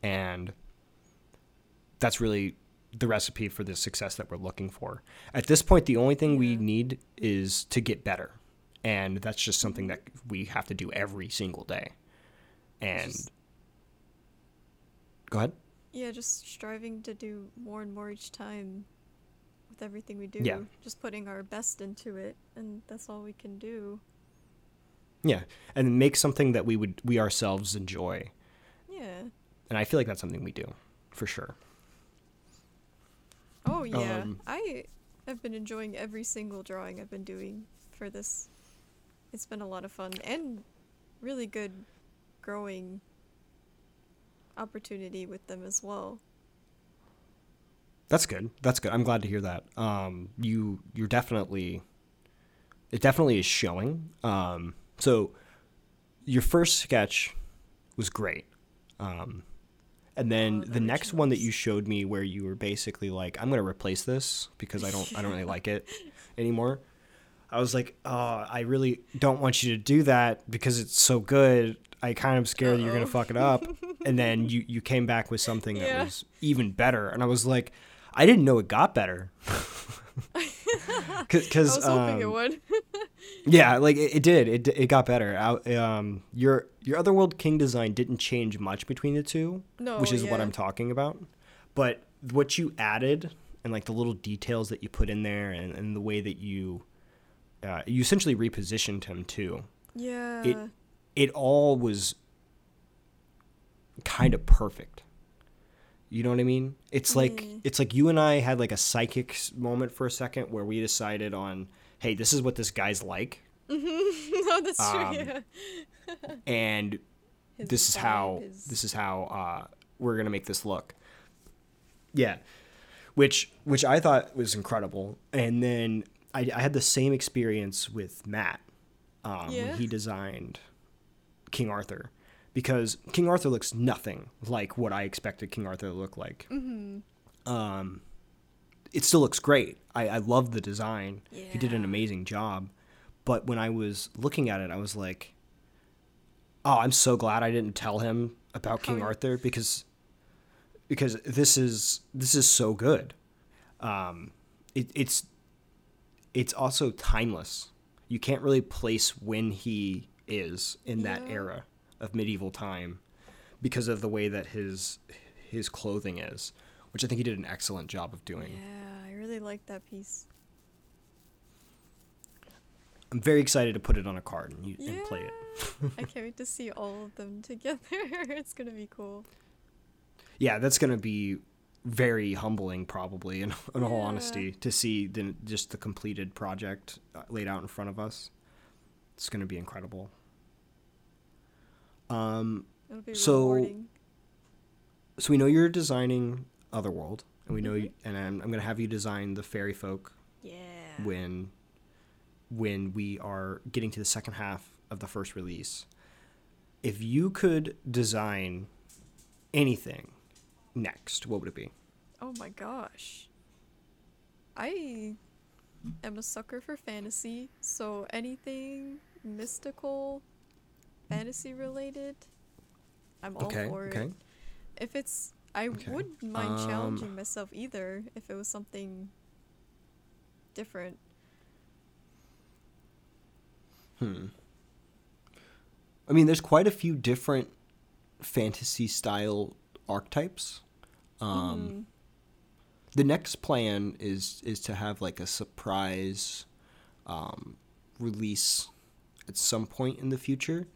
And that's really the recipe for the success that we're looking for. At this point, the only thing we need is to get better. And that's just something that mm-hmm. we have to do every single day. And Just- go ahead. Yeah, just striving to do more and more each time with everything we do. Yeah. Just putting our best into it, and that's all we can do. Yeah. And make something that we would, we ourselves enjoy. Yeah. And I feel like that's something we do for sure. Oh yeah. Um, I have been enjoying every single drawing I've been doing for this. It's been a lot of fun and really good growing opportunity with them as well. That's good. That's good. I'm glad to hear that. Um, you you're definitely it definitely is showing. Um, so your first sketch was great. Um, and then Oh, the next one that you showed me where you were basically like, I'm gonna replace this because I don't I don't really like it <laughs> anymore. I was like, oh, I really don't want you to do that because it's so good. I kind of scared that you're gonna fuck it up. and then <laughs> you you came back with something that Yeah. was even better, and I was like, I didn't know it got better. <laughs> I Because was hoping it um, would. yeah, like it, it did. It it got better. I, um, your your Otherworld King design didn't change much between the two, no, which is what. I'm talking about. But what you added and like the little details that you put in there, and, and the way that you uh, you essentially repositioned him too. Yeah. It It all was kind of perfect. You know what I mean? It's like Mm. it's like you and I had like a psychic moment for a second where we decided on, hey, this is what this guy's like, <laughs> no, that's true. um, yeah. <laughs> and His this is how is- this is how uh, we're gonna make this look. Yeah, which which I thought was incredible, and then I, I had the same experience with Matt um, Yeah? when he designed King Arthur, because King Arthur looks nothing like what I expected King Arthur to look like. Mhm. Um, it still looks great. I, I love the design. He did an amazing job. But when I was looking at it, I was like, Oh, I'm so glad I didn't tell him about King How- Arthur because because this is this is so good. Um, it, it's it's also timeless. You can't really place when he is in that era of medieval time because of the way that his his clothing is, which I think he did an excellent job of doing. Yeah, I really like that piece. I'm very excited to put it on a card and, you, Yeah. and play it. I can't wait to see all of them together. <laughs> it's gonna be cool. yeah, that's gonna be very humbling, probably, in, in all Yeah. honesty, to see the, just the completed project uh, laid out in front of us. It's gonna be incredible. Um, So- rewarding. so we know you're designing Otherworld, and we know, Mhm. you, and I'm, I'm gonna have you design the fairy folk Yeah. when when we are getting to the second half of the first release. If you could design anything next, what would it be? Oh my gosh. I am a sucker for fantasy, so anything mystical, fantasy related, I'm all okay, for okay. it. If it's, I Okay. wouldn't mind Um, challenging myself either if it was something different. Hmm. I mean, there's quite a few different fantasy style archetypes. Um, Mhm. The next plan is is to have like a surprise um, release at some point in the future.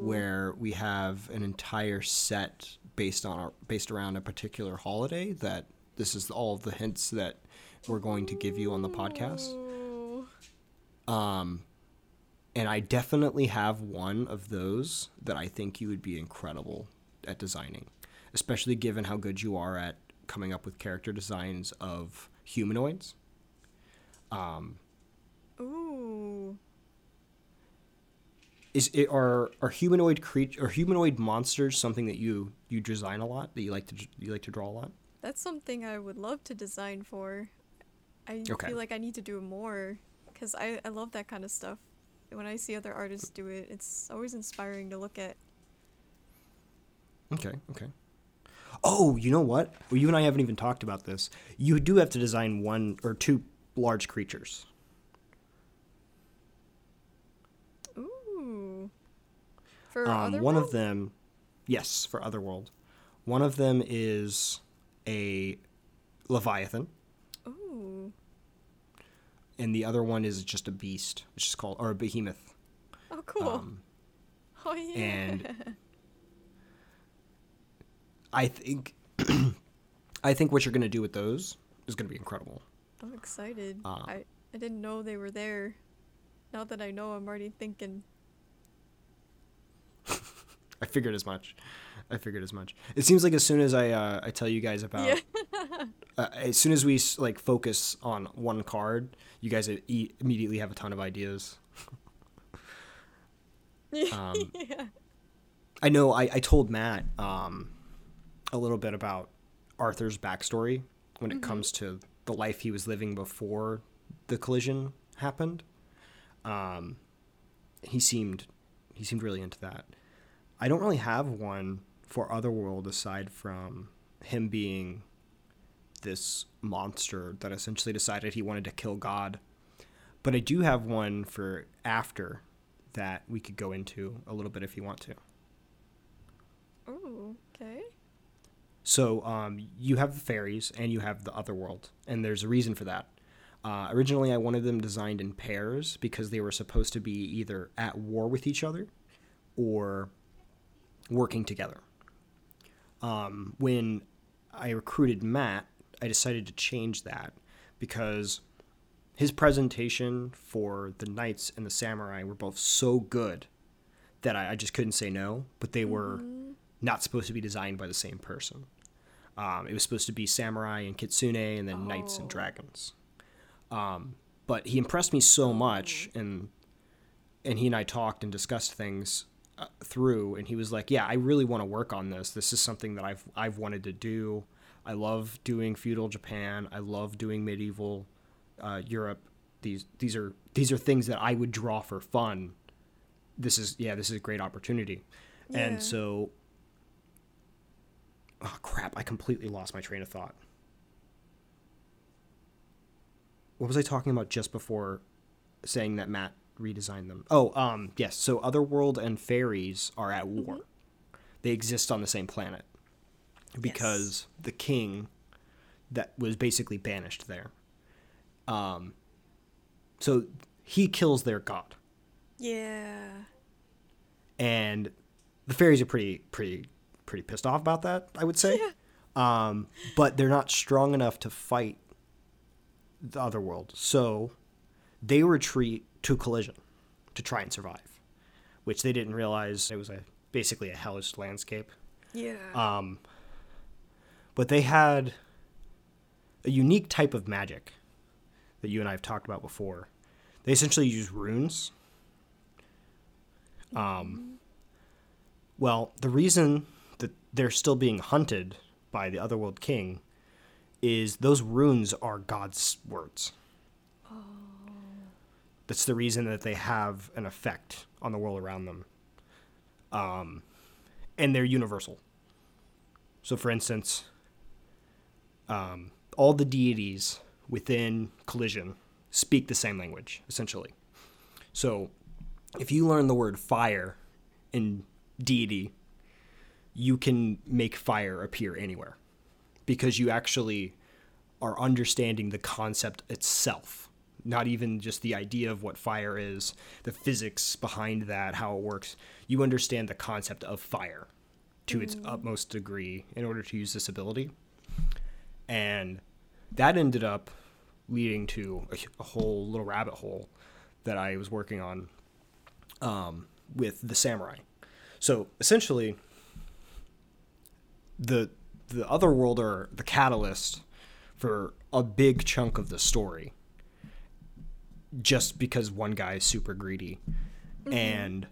Where we have an entire set based on our, based around a particular holiday. That this is all of the hints that we're going to give you on the podcast. Um, and I definitely have one of those that I think you would be incredible at designing, especially given how good you are at coming up with character designs of humanoids. Um, Ooh. Is it are are humanoid creature or humanoid monsters something that you you design a lot that you like to you like to draw a lot? That's something I would love to design for. I Okay. feel like I need to do it more because I, I love that kind of stuff. When I see other artists do it, it's always inspiring to look at. Okay, okay. Oh, you know what? Well, you and I haven't even talked about this. You do have to design one or two large creatures. Ooh. For Um, one of them, yes, for Otherworld. One of them is a Leviathan, Ooh. and the other one is just a beast, which is called or a behemoth. Oh, cool. Um, <laughs> oh yeah. and- I think, <clears throat> I think what you're gonna do with those is gonna be incredible. I'm excited. uh, I I didn't know they were there. Now that I know, I'm already thinking. I figured as much. I figured as much. It seems like as soon as I uh, I tell you guys about, Yeah. <laughs> uh, as soon as we like focus on one card, you guys e- immediately have a ton of ideas. <laughs> Um, yeah. I know I, I told Matt um, a little bit about Arthur's backstory when it comes to the life he was living before the collision happened. Um, he seemed he seemed really into that. I don't really have one for Otherworld aside from him being this monster that essentially decided he wanted to kill God. But I do have one for after that we could go into a little bit if you want to. Ooh. Okay. So um, you have the fairies and you have the other world, and there's a reason for that. Uh, originally, I wanted them designed in pairs because they were supposed to be either at war with each other or working together. Um, when I recruited Matt, I decided to change that because his presentation for the knights and the samurai were both so good that I, I just couldn't say no. But they were Mhm. not supposed to be designed by the same person. Um, it was supposed to be samurai and kitsune, and then knights and Oh. dragons. Um, but he impressed me so much, and and he and I talked and discussed things through, and he was like, "Yeah, I really want to work on this. This is something that I've I've wanted to do. I love doing feudal Japan. I love doing medieval uh, Europe. These these are these are things that I would draw for fun. This is yeah, this is a great opportunity." Yeah. And so Oh crap, I completely lost my train of thought. What was I talking about just before saying that Matt redesigned them? Oh, um, yes. So Otherworld and fairies are at war. Mm-hmm. They exist on the same planet because the king that was basically banished there. Um, so he kills their god, Yeah. and the fairies are pretty, pretty, pretty pissed off about that. I would say, Yeah. <laughs> um, but they're not strong enough to fight the other world, so they retreat to collision to try and survive, which they didn't realize it was a basically a hellish landscape. Yeah. Um, but they had a unique type of magic that you and I have talked about before. They essentially use runes. Um, well, the reason that they're still being hunted by the Otherworld King is those runes are God's words. That's the reason that they have an effect on the world around them. Um, and they're universal. So, for instance, um, all the deities within Collision speak the same language, essentially. So, if you learn the word fire in deity, you can make fire appear anywhere because you actually are understanding the concept itself, not even just the idea of what fire is, the physics behind that, how it works. You understand the concept of fire to its utmost degree in order to use this ability. And that ended up leading to a, a whole little rabbit hole that I was working on um, with the samurai. So essentially, the the other world are the catalyst for a big chunk of the story just because one guy is super greedy and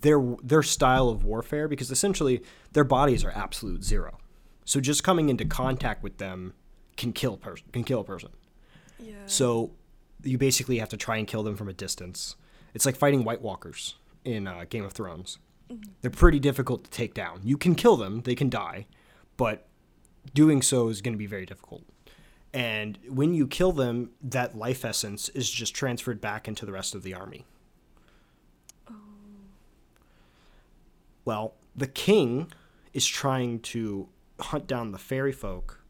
their their style of warfare because essentially their bodies are absolute zero so just coming into contact with them can kill person can kill a person yeah. so you basically have to try and kill them from a distance. It's like fighting White Walkers in uh, Game of Thrones. They're pretty difficult to take down. You can kill them, they can die, but doing so is going to be very difficult. And when you kill them, that life essence is just transferred back into the rest of the army. Oh. Well, the king is trying to hunt down the fairy folk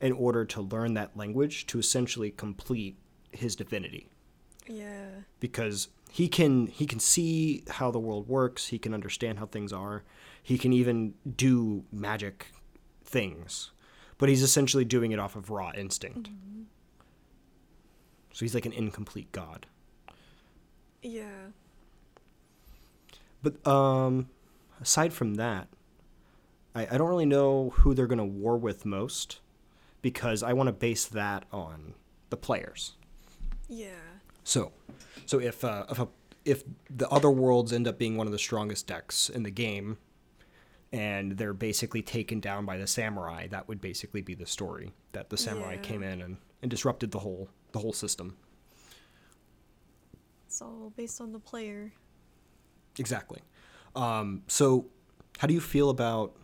in order to learn that language to essentially complete his divinity yeah. because he can he can see how the world works he can understand how things are he can even do magic things but he's essentially doing it off of raw instinct so he's like an incomplete god Yeah. but um aside from that i, I don't really know who they're going to war with most because i want to base that on the players Yeah. So, so if uh, if a, if the other worlds end up being one of the strongest decks in the game, and they're basically taken down by the samurai, that would basically be the story that the samurai Yeah. came in and, and disrupted the whole the whole system. It's all based on the player. Exactly. Um, so, how do you feel about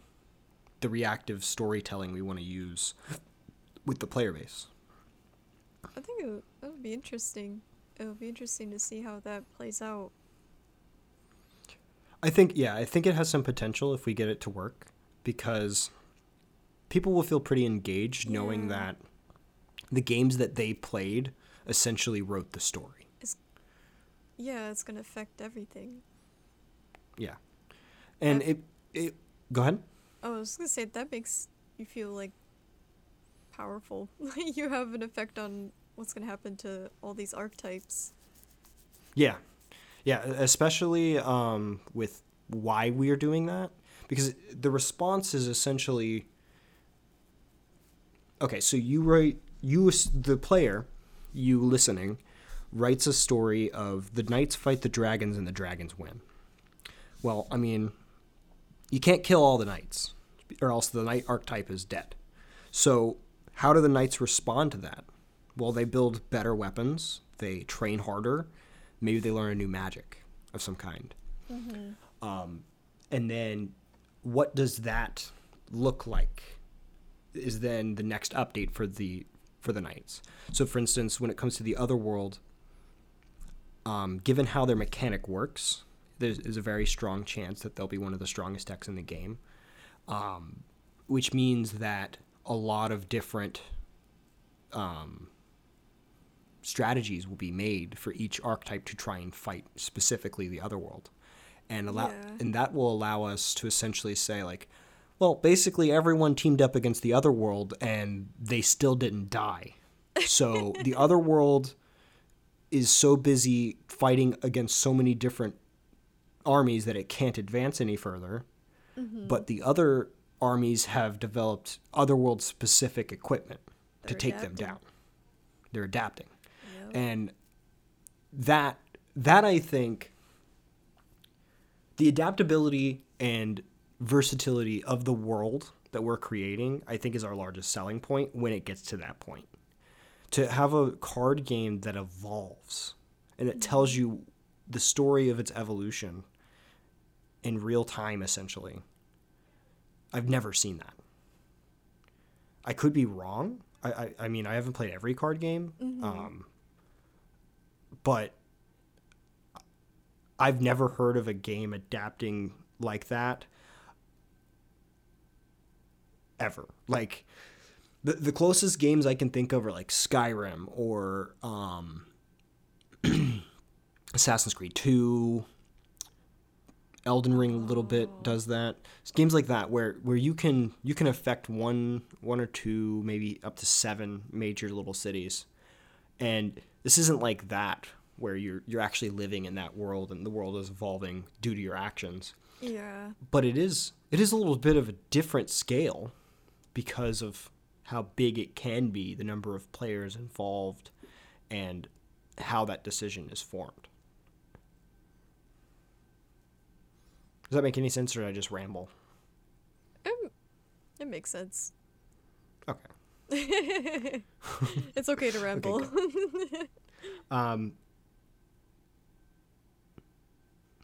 the reactive storytelling we want to use with the player base? I think it would, that would be interesting. It would be interesting to see how that plays out. I think yeah, I think it has some potential if we get it to work because people will feel pretty engaged knowing Yeah. that the games that they played essentially wrote the story. Yeah, it's gonna affect everything. Yeah. And I've- it it go ahead. Oh, I was gonna say that makes you feel like powerful. <laughs> you have an effect on what's gonna happen to all these archetypes. Yeah. Yeah, especially um, with why we are doing that because the response is essentially okay, so you write you the player, you listening writes a story of the knights fight the dragons and the dragons win. Well, I mean, you can't kill all the knights or else the knight archetype is dead. So, how do the knights respond to that? Well, they build better weapons, they train harder, maybe they learn a new magic of some kind. Um, and then what does that look like is then the next update for the for the knights. So for instance when it comes to the other world um, given how their mechanic works there's a very strong chance that they'll be one of the strongest decks in the game. Um, which means that a lot of different um, strategies will be made for each archetype to try and fight specifically the other world. And allow Yeah. and that will allow us to essentially say like well basically everyone teamed up against the other world and they still didn't die. So <laughs> the other world is so busy fighting against so many different armies that it can't advance any further. Mm-hmm. But the other armies have developed otherworld specific equipment to They're take them down. They're adapting. And that that I think the adaptability and versatility of the world that we're creating, I think is our largest selling point when it gets to that point. To have a card game that evolves and it tells you the story of its evolution in real time essentially. I've never seen that. I could be wrong. I, I, I mean, I haven't played every card game, um, but I've never heard of a game adapting like that ever. Like the the closest games I can think of are like Skyrim or um, <clears throat> Assassin's Creed Two. Elden Ring a little bit does that. It's games like that where where you can you can affect one one or two maybe up to seven major little cities, and this isn't like that where you're you're actually living in that world and the world is evolving due to your actions. Yeah. But it is it is a little bit of a different scale because of how big it can be, the number of players involved, and how that decision is formed. Does that make any sense, or did I just ramble? Um, it makes sense. Okay. <laughs> it's okay to ramble. <laughs> Um,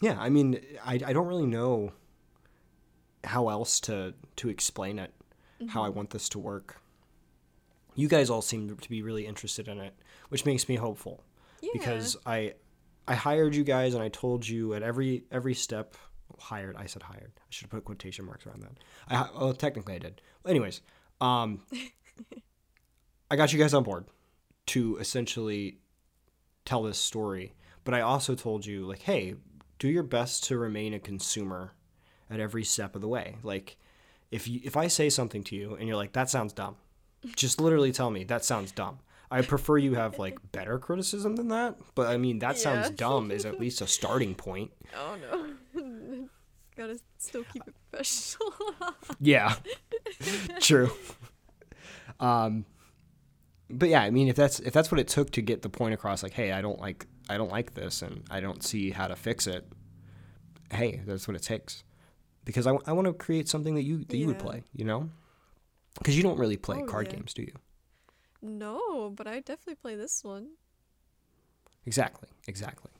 yeah, I mean, I, I don't really know how else to to explain it, how I want this to work. You guys all seem to be really interested in it, which makes me hopeful yeah. because I I hired you guys and I told you at every every step hired. I said hired. I should have put quotation marks around that. I well technically I did. Anyways, um, <laughs> <laughs> I got you guys on board to essentially tell this story, but I also told you like, hey, do your best to remain a consumer at every step of the way. Like, if you if I say something to you and you're like, that sounds dumb, <laughs> just literally tell me that sounds dumb. I prefer you have like better criticism than that, but I mean that sounds dumb is at <laughs> least a starting point. oh no. Gotta still keep it professional. Yeah, true. Um, but yeah, I mean, if that's if that's what it took to get the point across, like, hey, I don't like I don't like this, and I don't see how to fix it. Hey, that's what it takes, because I, I want to create something that you that you would play, you know, because you don't really play Oh, card yeah. games, do you? no, but I definitely play this one. Exactly, exactly.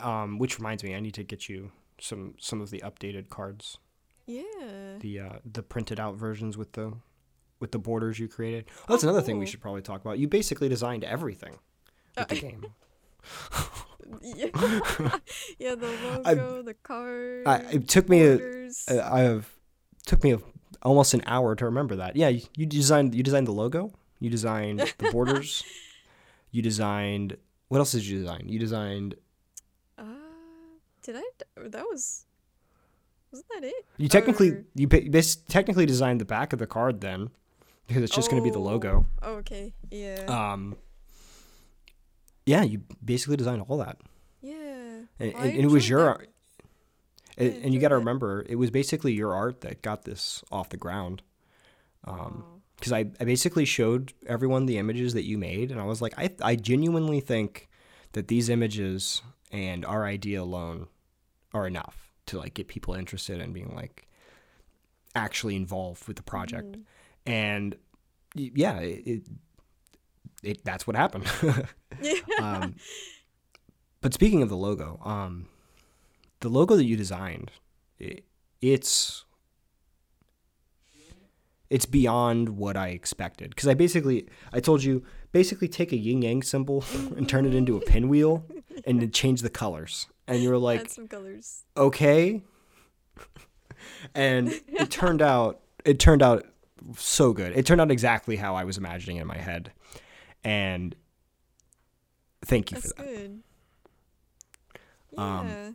Um, which reminds me, I need to get you some some of the updated cards, Yeah. the uh, the printed out versions with the with the borders you created. Oh, that's another thing we should probably talk about. You basically designed everything with the Uh, <laughs> game. Yeah. <laughs> yeah, the I- logo, the card. I, it took me a, borders. a I have took me a, almost an hour to remember that. Yeah, you, you designed you designed the logo. You designed the <laughs> borders. you designed what else did you design? You designed Uh, did I? That was. Wasn't that it? you technically Or- you ba- technically designed the back of the card then because it's just going to be the logo. Oh, okay. Yeah. Um, yeah, you basically designed all that, yeah. and, and, it was your that. art. And, you got to remember, it was basically your art that got this off the ground. Um, because I, I basically showed everyone the images that you made, and I was like, I, I genuinely think that these images and our idea alone are enough to like get people interested in being like actually involved with the project. Mhm. And yeah, it, it, it that's what happened. Yeah. <laughs> <laughs> um, but speaking of the logo, um, the logo that you designed, it, it's it's beyond what I expected because I basically I told you basically take a yin yang symbol <laughs> and turn it into a pinwheel and then change the colors and you were like Add some colors. okay and it turned out it turned out so good. It turned out exactly how I was imagining it in my head. And thank you That's for that. good. Um, Yeah.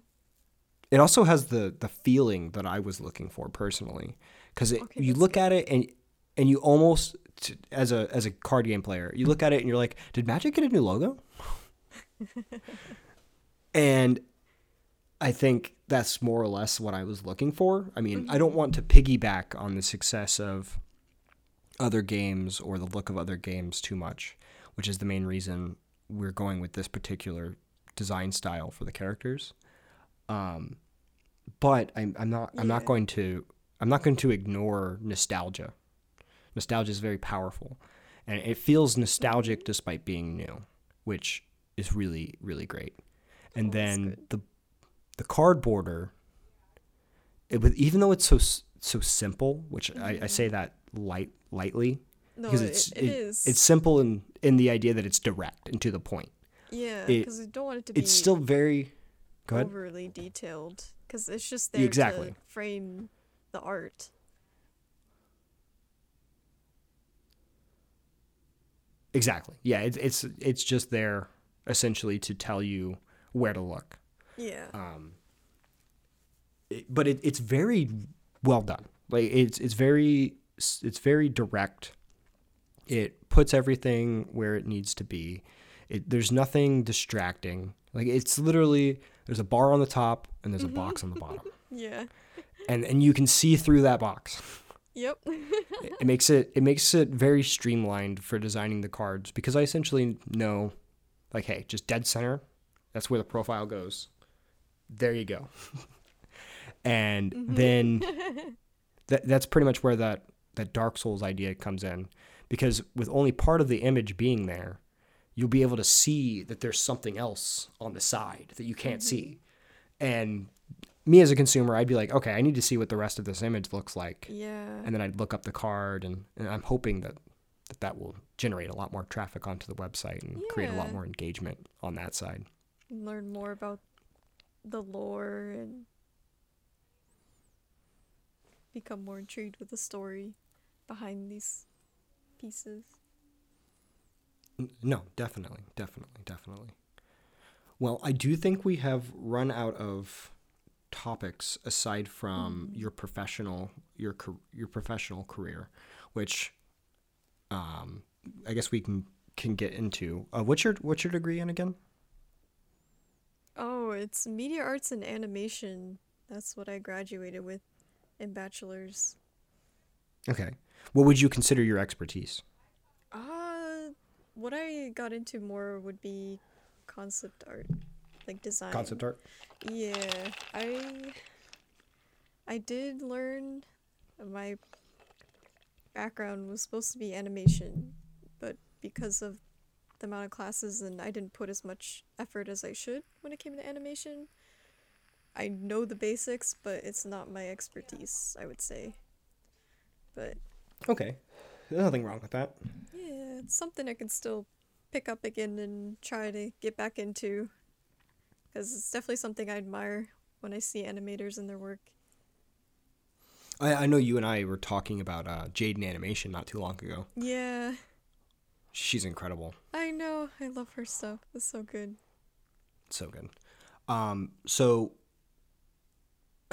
it also has the the feeling that I was looking for personally because Okay, you look at it and and you almost t- as a as a card game player you look at it and you're like did Magic get a new logo? <laughs> And I think that's more or less what I was looking for. I mean I don't want to piggyback on the success of other games or the look of other games too much which is the main reason we're going with this particular design style for the characters. Um, but I'm, I'm not I'm not going to I'm not going to ignore nostalgia. Nostalgia is very powerful, and it feels nostalgic despite being new, which is really really great. And Oh, then the the card border, it, with even though it's so so simple, which I, I say that light lightly No, because it, it's it is. it's simple in in the idea that it's direct and to the point. yeah, because I don't want it to be It's still very go ahead. overly detailed. Because it's just there Exactly. to frame the art. Exactly. Yeah, it's it's it's just there essentially to tell you where to look. Yeah. Um, it- but it, it's very well done. Like it's it's very it's very direct. It puts everything where it needs to be. It, there's nothing distracting. Like it's literally there's a bar on the top and there's a mm-hmm. box on the bottom, <laughs> yeah. and and you can see through that box. Yep. <laughs> it it makes it it makes it very streamlined for designing the cards because I essentially know like hey just dead center that's where the profile goes there you go <laughs> and mm-hmm. then that that's pretty much where that that Dark Souls idea comes in. Because with only part of the image being there you'll be able to see that there's something else on the side that you can't see. Mm-hmm. And me as a consumer I'd be like okay I need to see what the rest of this image looks like. Yeah. and then I'd look up the card, and, and I'm hoping that, that that will generate a lot more traffic onto the website and create a lot more engagement on that side. Learn more about the lore and become more intrigued with the story behind these pieces. No, definitely, definitely, definitely. Well, I do think we have run out of topics aside from your professional your your professional career, which um, I guess we can can get into. Uh, what's your what's your degree in again? Oh, it's media arts and animation. That's what I graduated with in bachelor's. Okay. What would you consider your expertise? Uh, what I got into more would be concept art, like design. Concept art. Yeah, I I did learn my background was supposed to be animation, but because of the amount of classes and I didn't put as much effort as I should when it came to animation. I know the basics, but it's not my expertise, I would say. But Okay. There's nothing wrong with that. yeah, it's something I can still pick up again and try to get back into. Because it's definitely something I admire when I see animators and their work. I, I know you and I were talking about uh, Jaiden Animation not too long ago. Yeah, She's incredible. I know. I love her stuff. It's so good. So good. Um, so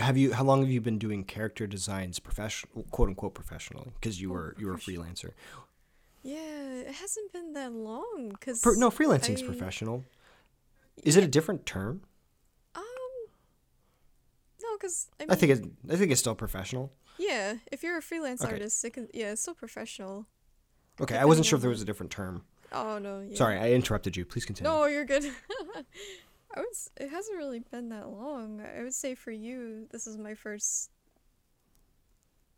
have you how long have you been doing character designs professional quote unquote professionally because you Oh, were you were a freelancer Yeah, it hasn't been that long. Cause no freelancing's I- professional is it a different term Um, no, cause I, mean, i think it's i think it's still professional yeah. If you're a freelance Okay. artist, it can yeah, it's still professional. okay i wasn't sure if there was a different term Oh no, yeah. sorry i interrupted you please continue No, you're good. <laughs> I would. It hasn't really been that long. I would say for you, this is my first.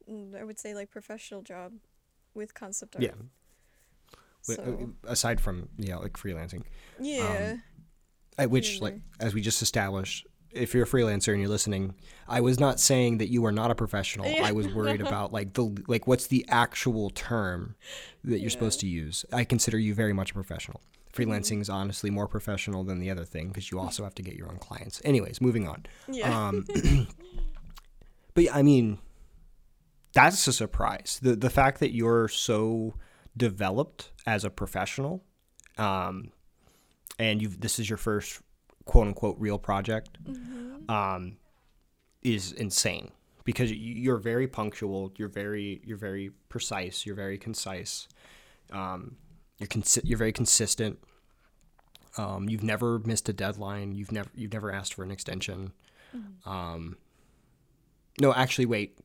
mm, I would say like professional job, with concept art. yeah So uh, aside from yeah like freelancing yeah, I, which here like as we just established if you're a freelancer and you're listening, I was not saying that you are not a professional. Yeah. I was worried about like the like what's the actual term that you're supposed to use. I consider you very much a professional. Freelancing is honestly more professional than the other thing because you also have to get your own clients. Anyways, moving on. Yeah. Um, <clears throat> but yeah, I mean, that's a surprise. The the fact that you're so developed as a professional, um, and you this is your first quote unquote real project, um, is insane because you're very punctual. You're very you're very precise. You're very concise. Um, you're consi- you're very consistent. Um, you've never missed a deadline. You've never you've never asked for an extension. Um, no, actually, wait.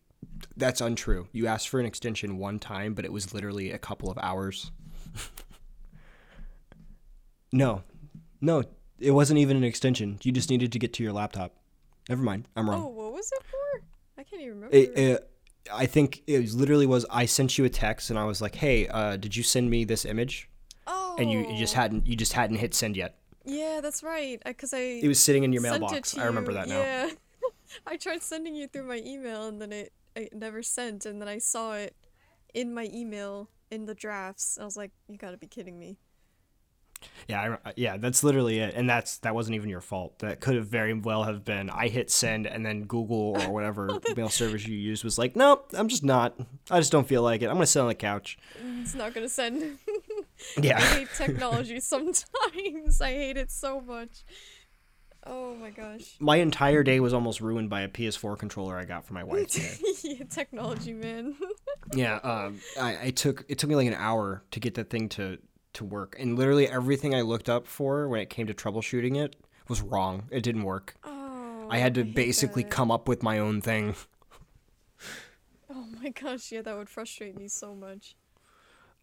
That's untrue. You asked for an extension one time, but it was literally a couple of hours. <laughs> no, no, it wasn't even an extension. You just needed to get to your laptop. Never mind. I'm wrong. oh, what was it for? I can't even remember. It, it, I think it was literally was I sent you a text and I was like, "Hey, uh, did you send me this image?" oh. And you, you just hadn't you just hadn't hit send yet. Yeah, that's right. Because I. It was sitting in your mailbox. I remember that now. Yeah. <laughs> I tried sending you through my email and then it, it never sent and then I saw it in my email in the drafts. I was like, you gotta be kidding me. Yeah, I, yeah, that's literally it, and that's that wasn't even your fault. That could have very well have been I hit send, and then Google or <laughs> whatever mail service you use was like, nope, I'm just not. I just don't feel like it. I'm gonna sit on the couch. It's not gonna send. <laughs> Yeah, I hate technology <laughs> sometimes. I hate it so much. Oh my gosh. my entire day was almost ruined by a PS4 controller I got for my wife today. yeah, technology, man. yeah, um, I, I took it took me like an hour to get that thing to to work, and literally everything I looked up for when it came to troubleshooting it was wrong. It didn't work. Oh. I had to hate basically that. come up with my own thing. <laughs> Oh my gosh, yeah, that would frustrate me so much.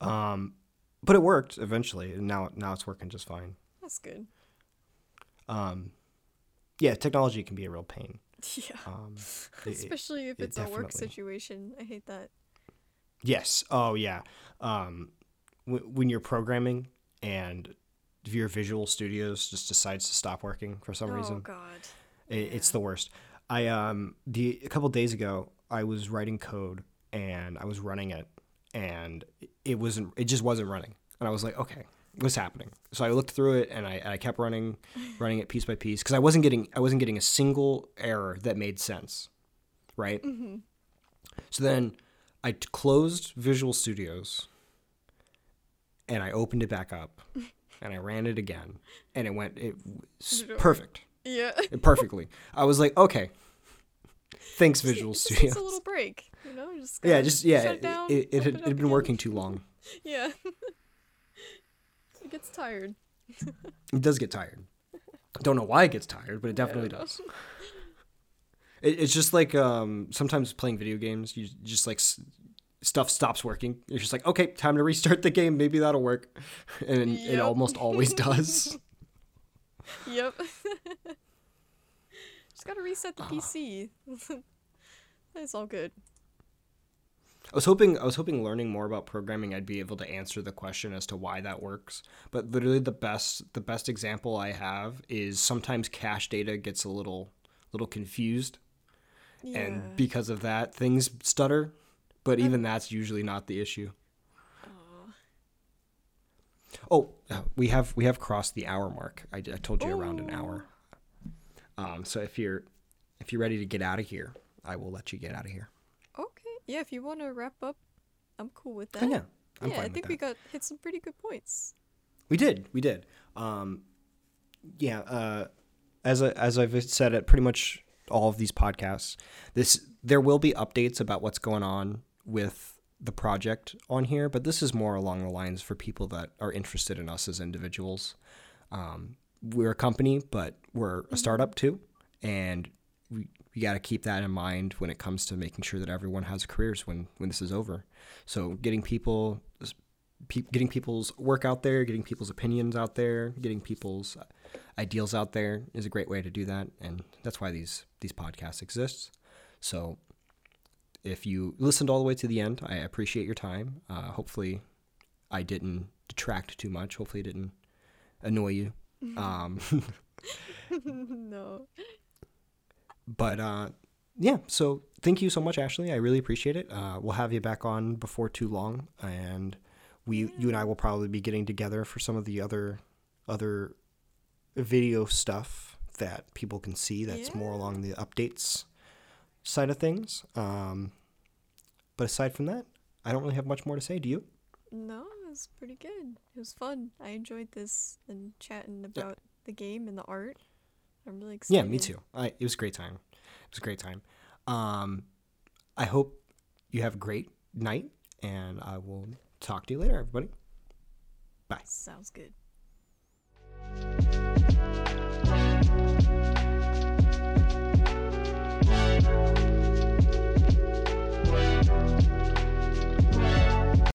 Um, but it worked eventually, and now now it's working just fine. That's good. Um, yeah, technology can be a real pain. <laughs> Yeah. Um, <laughs> it- it- Especially if it it's a work situation. I hate that. yes. Oh yeah. Um, w- when you're programming and your Visual Studios just decides to stop working for some oh reason, Oh god. it, it's the worst. I um the a couple days ago I was writing code and I was running it and it- wasn't it just wasn't running. And I was like okay what's happening? So I looked through it and I, I kept running <laughs> running it piece by piece because I wasn't getting I wasn't getting a single error that made sense right? So then I t- closed Visual Studios and I opened it back up <laughs> and I ran it again and it went it was Did it perfect Yeah. perfectly. <laughs> I was like, okay, thanks, Visual Studio. Needs a little break, you know. Just Yeah, just yeah, it, down, it, it had it had been working too long. <laughs> Yeah. it gets tired. It does get tired. Don't know why it gets tired, but it definitely don't does. It, it's just like um, sometimes playing video games, you just like stuff stops working. You're just like, okay, time to restart the game. Maybe that'll work, <laughs> and it almost always does. Yep. <laughs> Just gotta reset the Ah. PC. it's all good. I was hoping I was hoping learning more about programming I'd be able to answer the question as to why that works. But literally the best the best example I have is sometimes cache data gets a little little confused Yeah. and because of that things stutter, but even that's usually not the issue. Oh, uh, we have we have crossed the hour mark. I, I told you around an hour. Um, so if you're if you're ready to get out of here, I will let you get out of here. okay. Yeah, if you want to wrap up, I'm cool with that. Oh, yeah, I'm yeah, I think we got hit some pretty good points. We did. We did. Um, yeah. Uh, as I, as I've said at pretty much all of these podcasts, this there will be updates about what's going on with the project on here, but this is more along the lines for people that are interested in us as individuals. Um, we're a company, but we're a startup too, and we we got to keep that in mind when it comes to making sure that everyone has careers when when this is over. So getting people pe- getting people's work out there, getting people's opinions out there, getting people's ideals out there is a great way to do that, and that's why these these podcasts exist. So, if you listened all the way to the end, I appreciate your time. Uh, hopefully, I didn't detract too much. Hopefully, it didn't annoy you. <laughs> Um, <laughs> no. but uh, yeah, so thank you so much, Ashley. I really appreciate it. Uh, we'll have you back on before too long, and we, you and I, will probably be getting together for some of the other, other video stuff that people can see. That's more along the updates side of things. Um, but aside from that, I don't really have much more to say. Do you? No, it was pretty good. It was fun. I enjoyed this and chatting about the game and the art. I'm really excited. Yeah, me too. I, it was a great time. It was a great time. Um, I hope you have a great night, and I will talk to you later, everybody. Bye. Sounds good.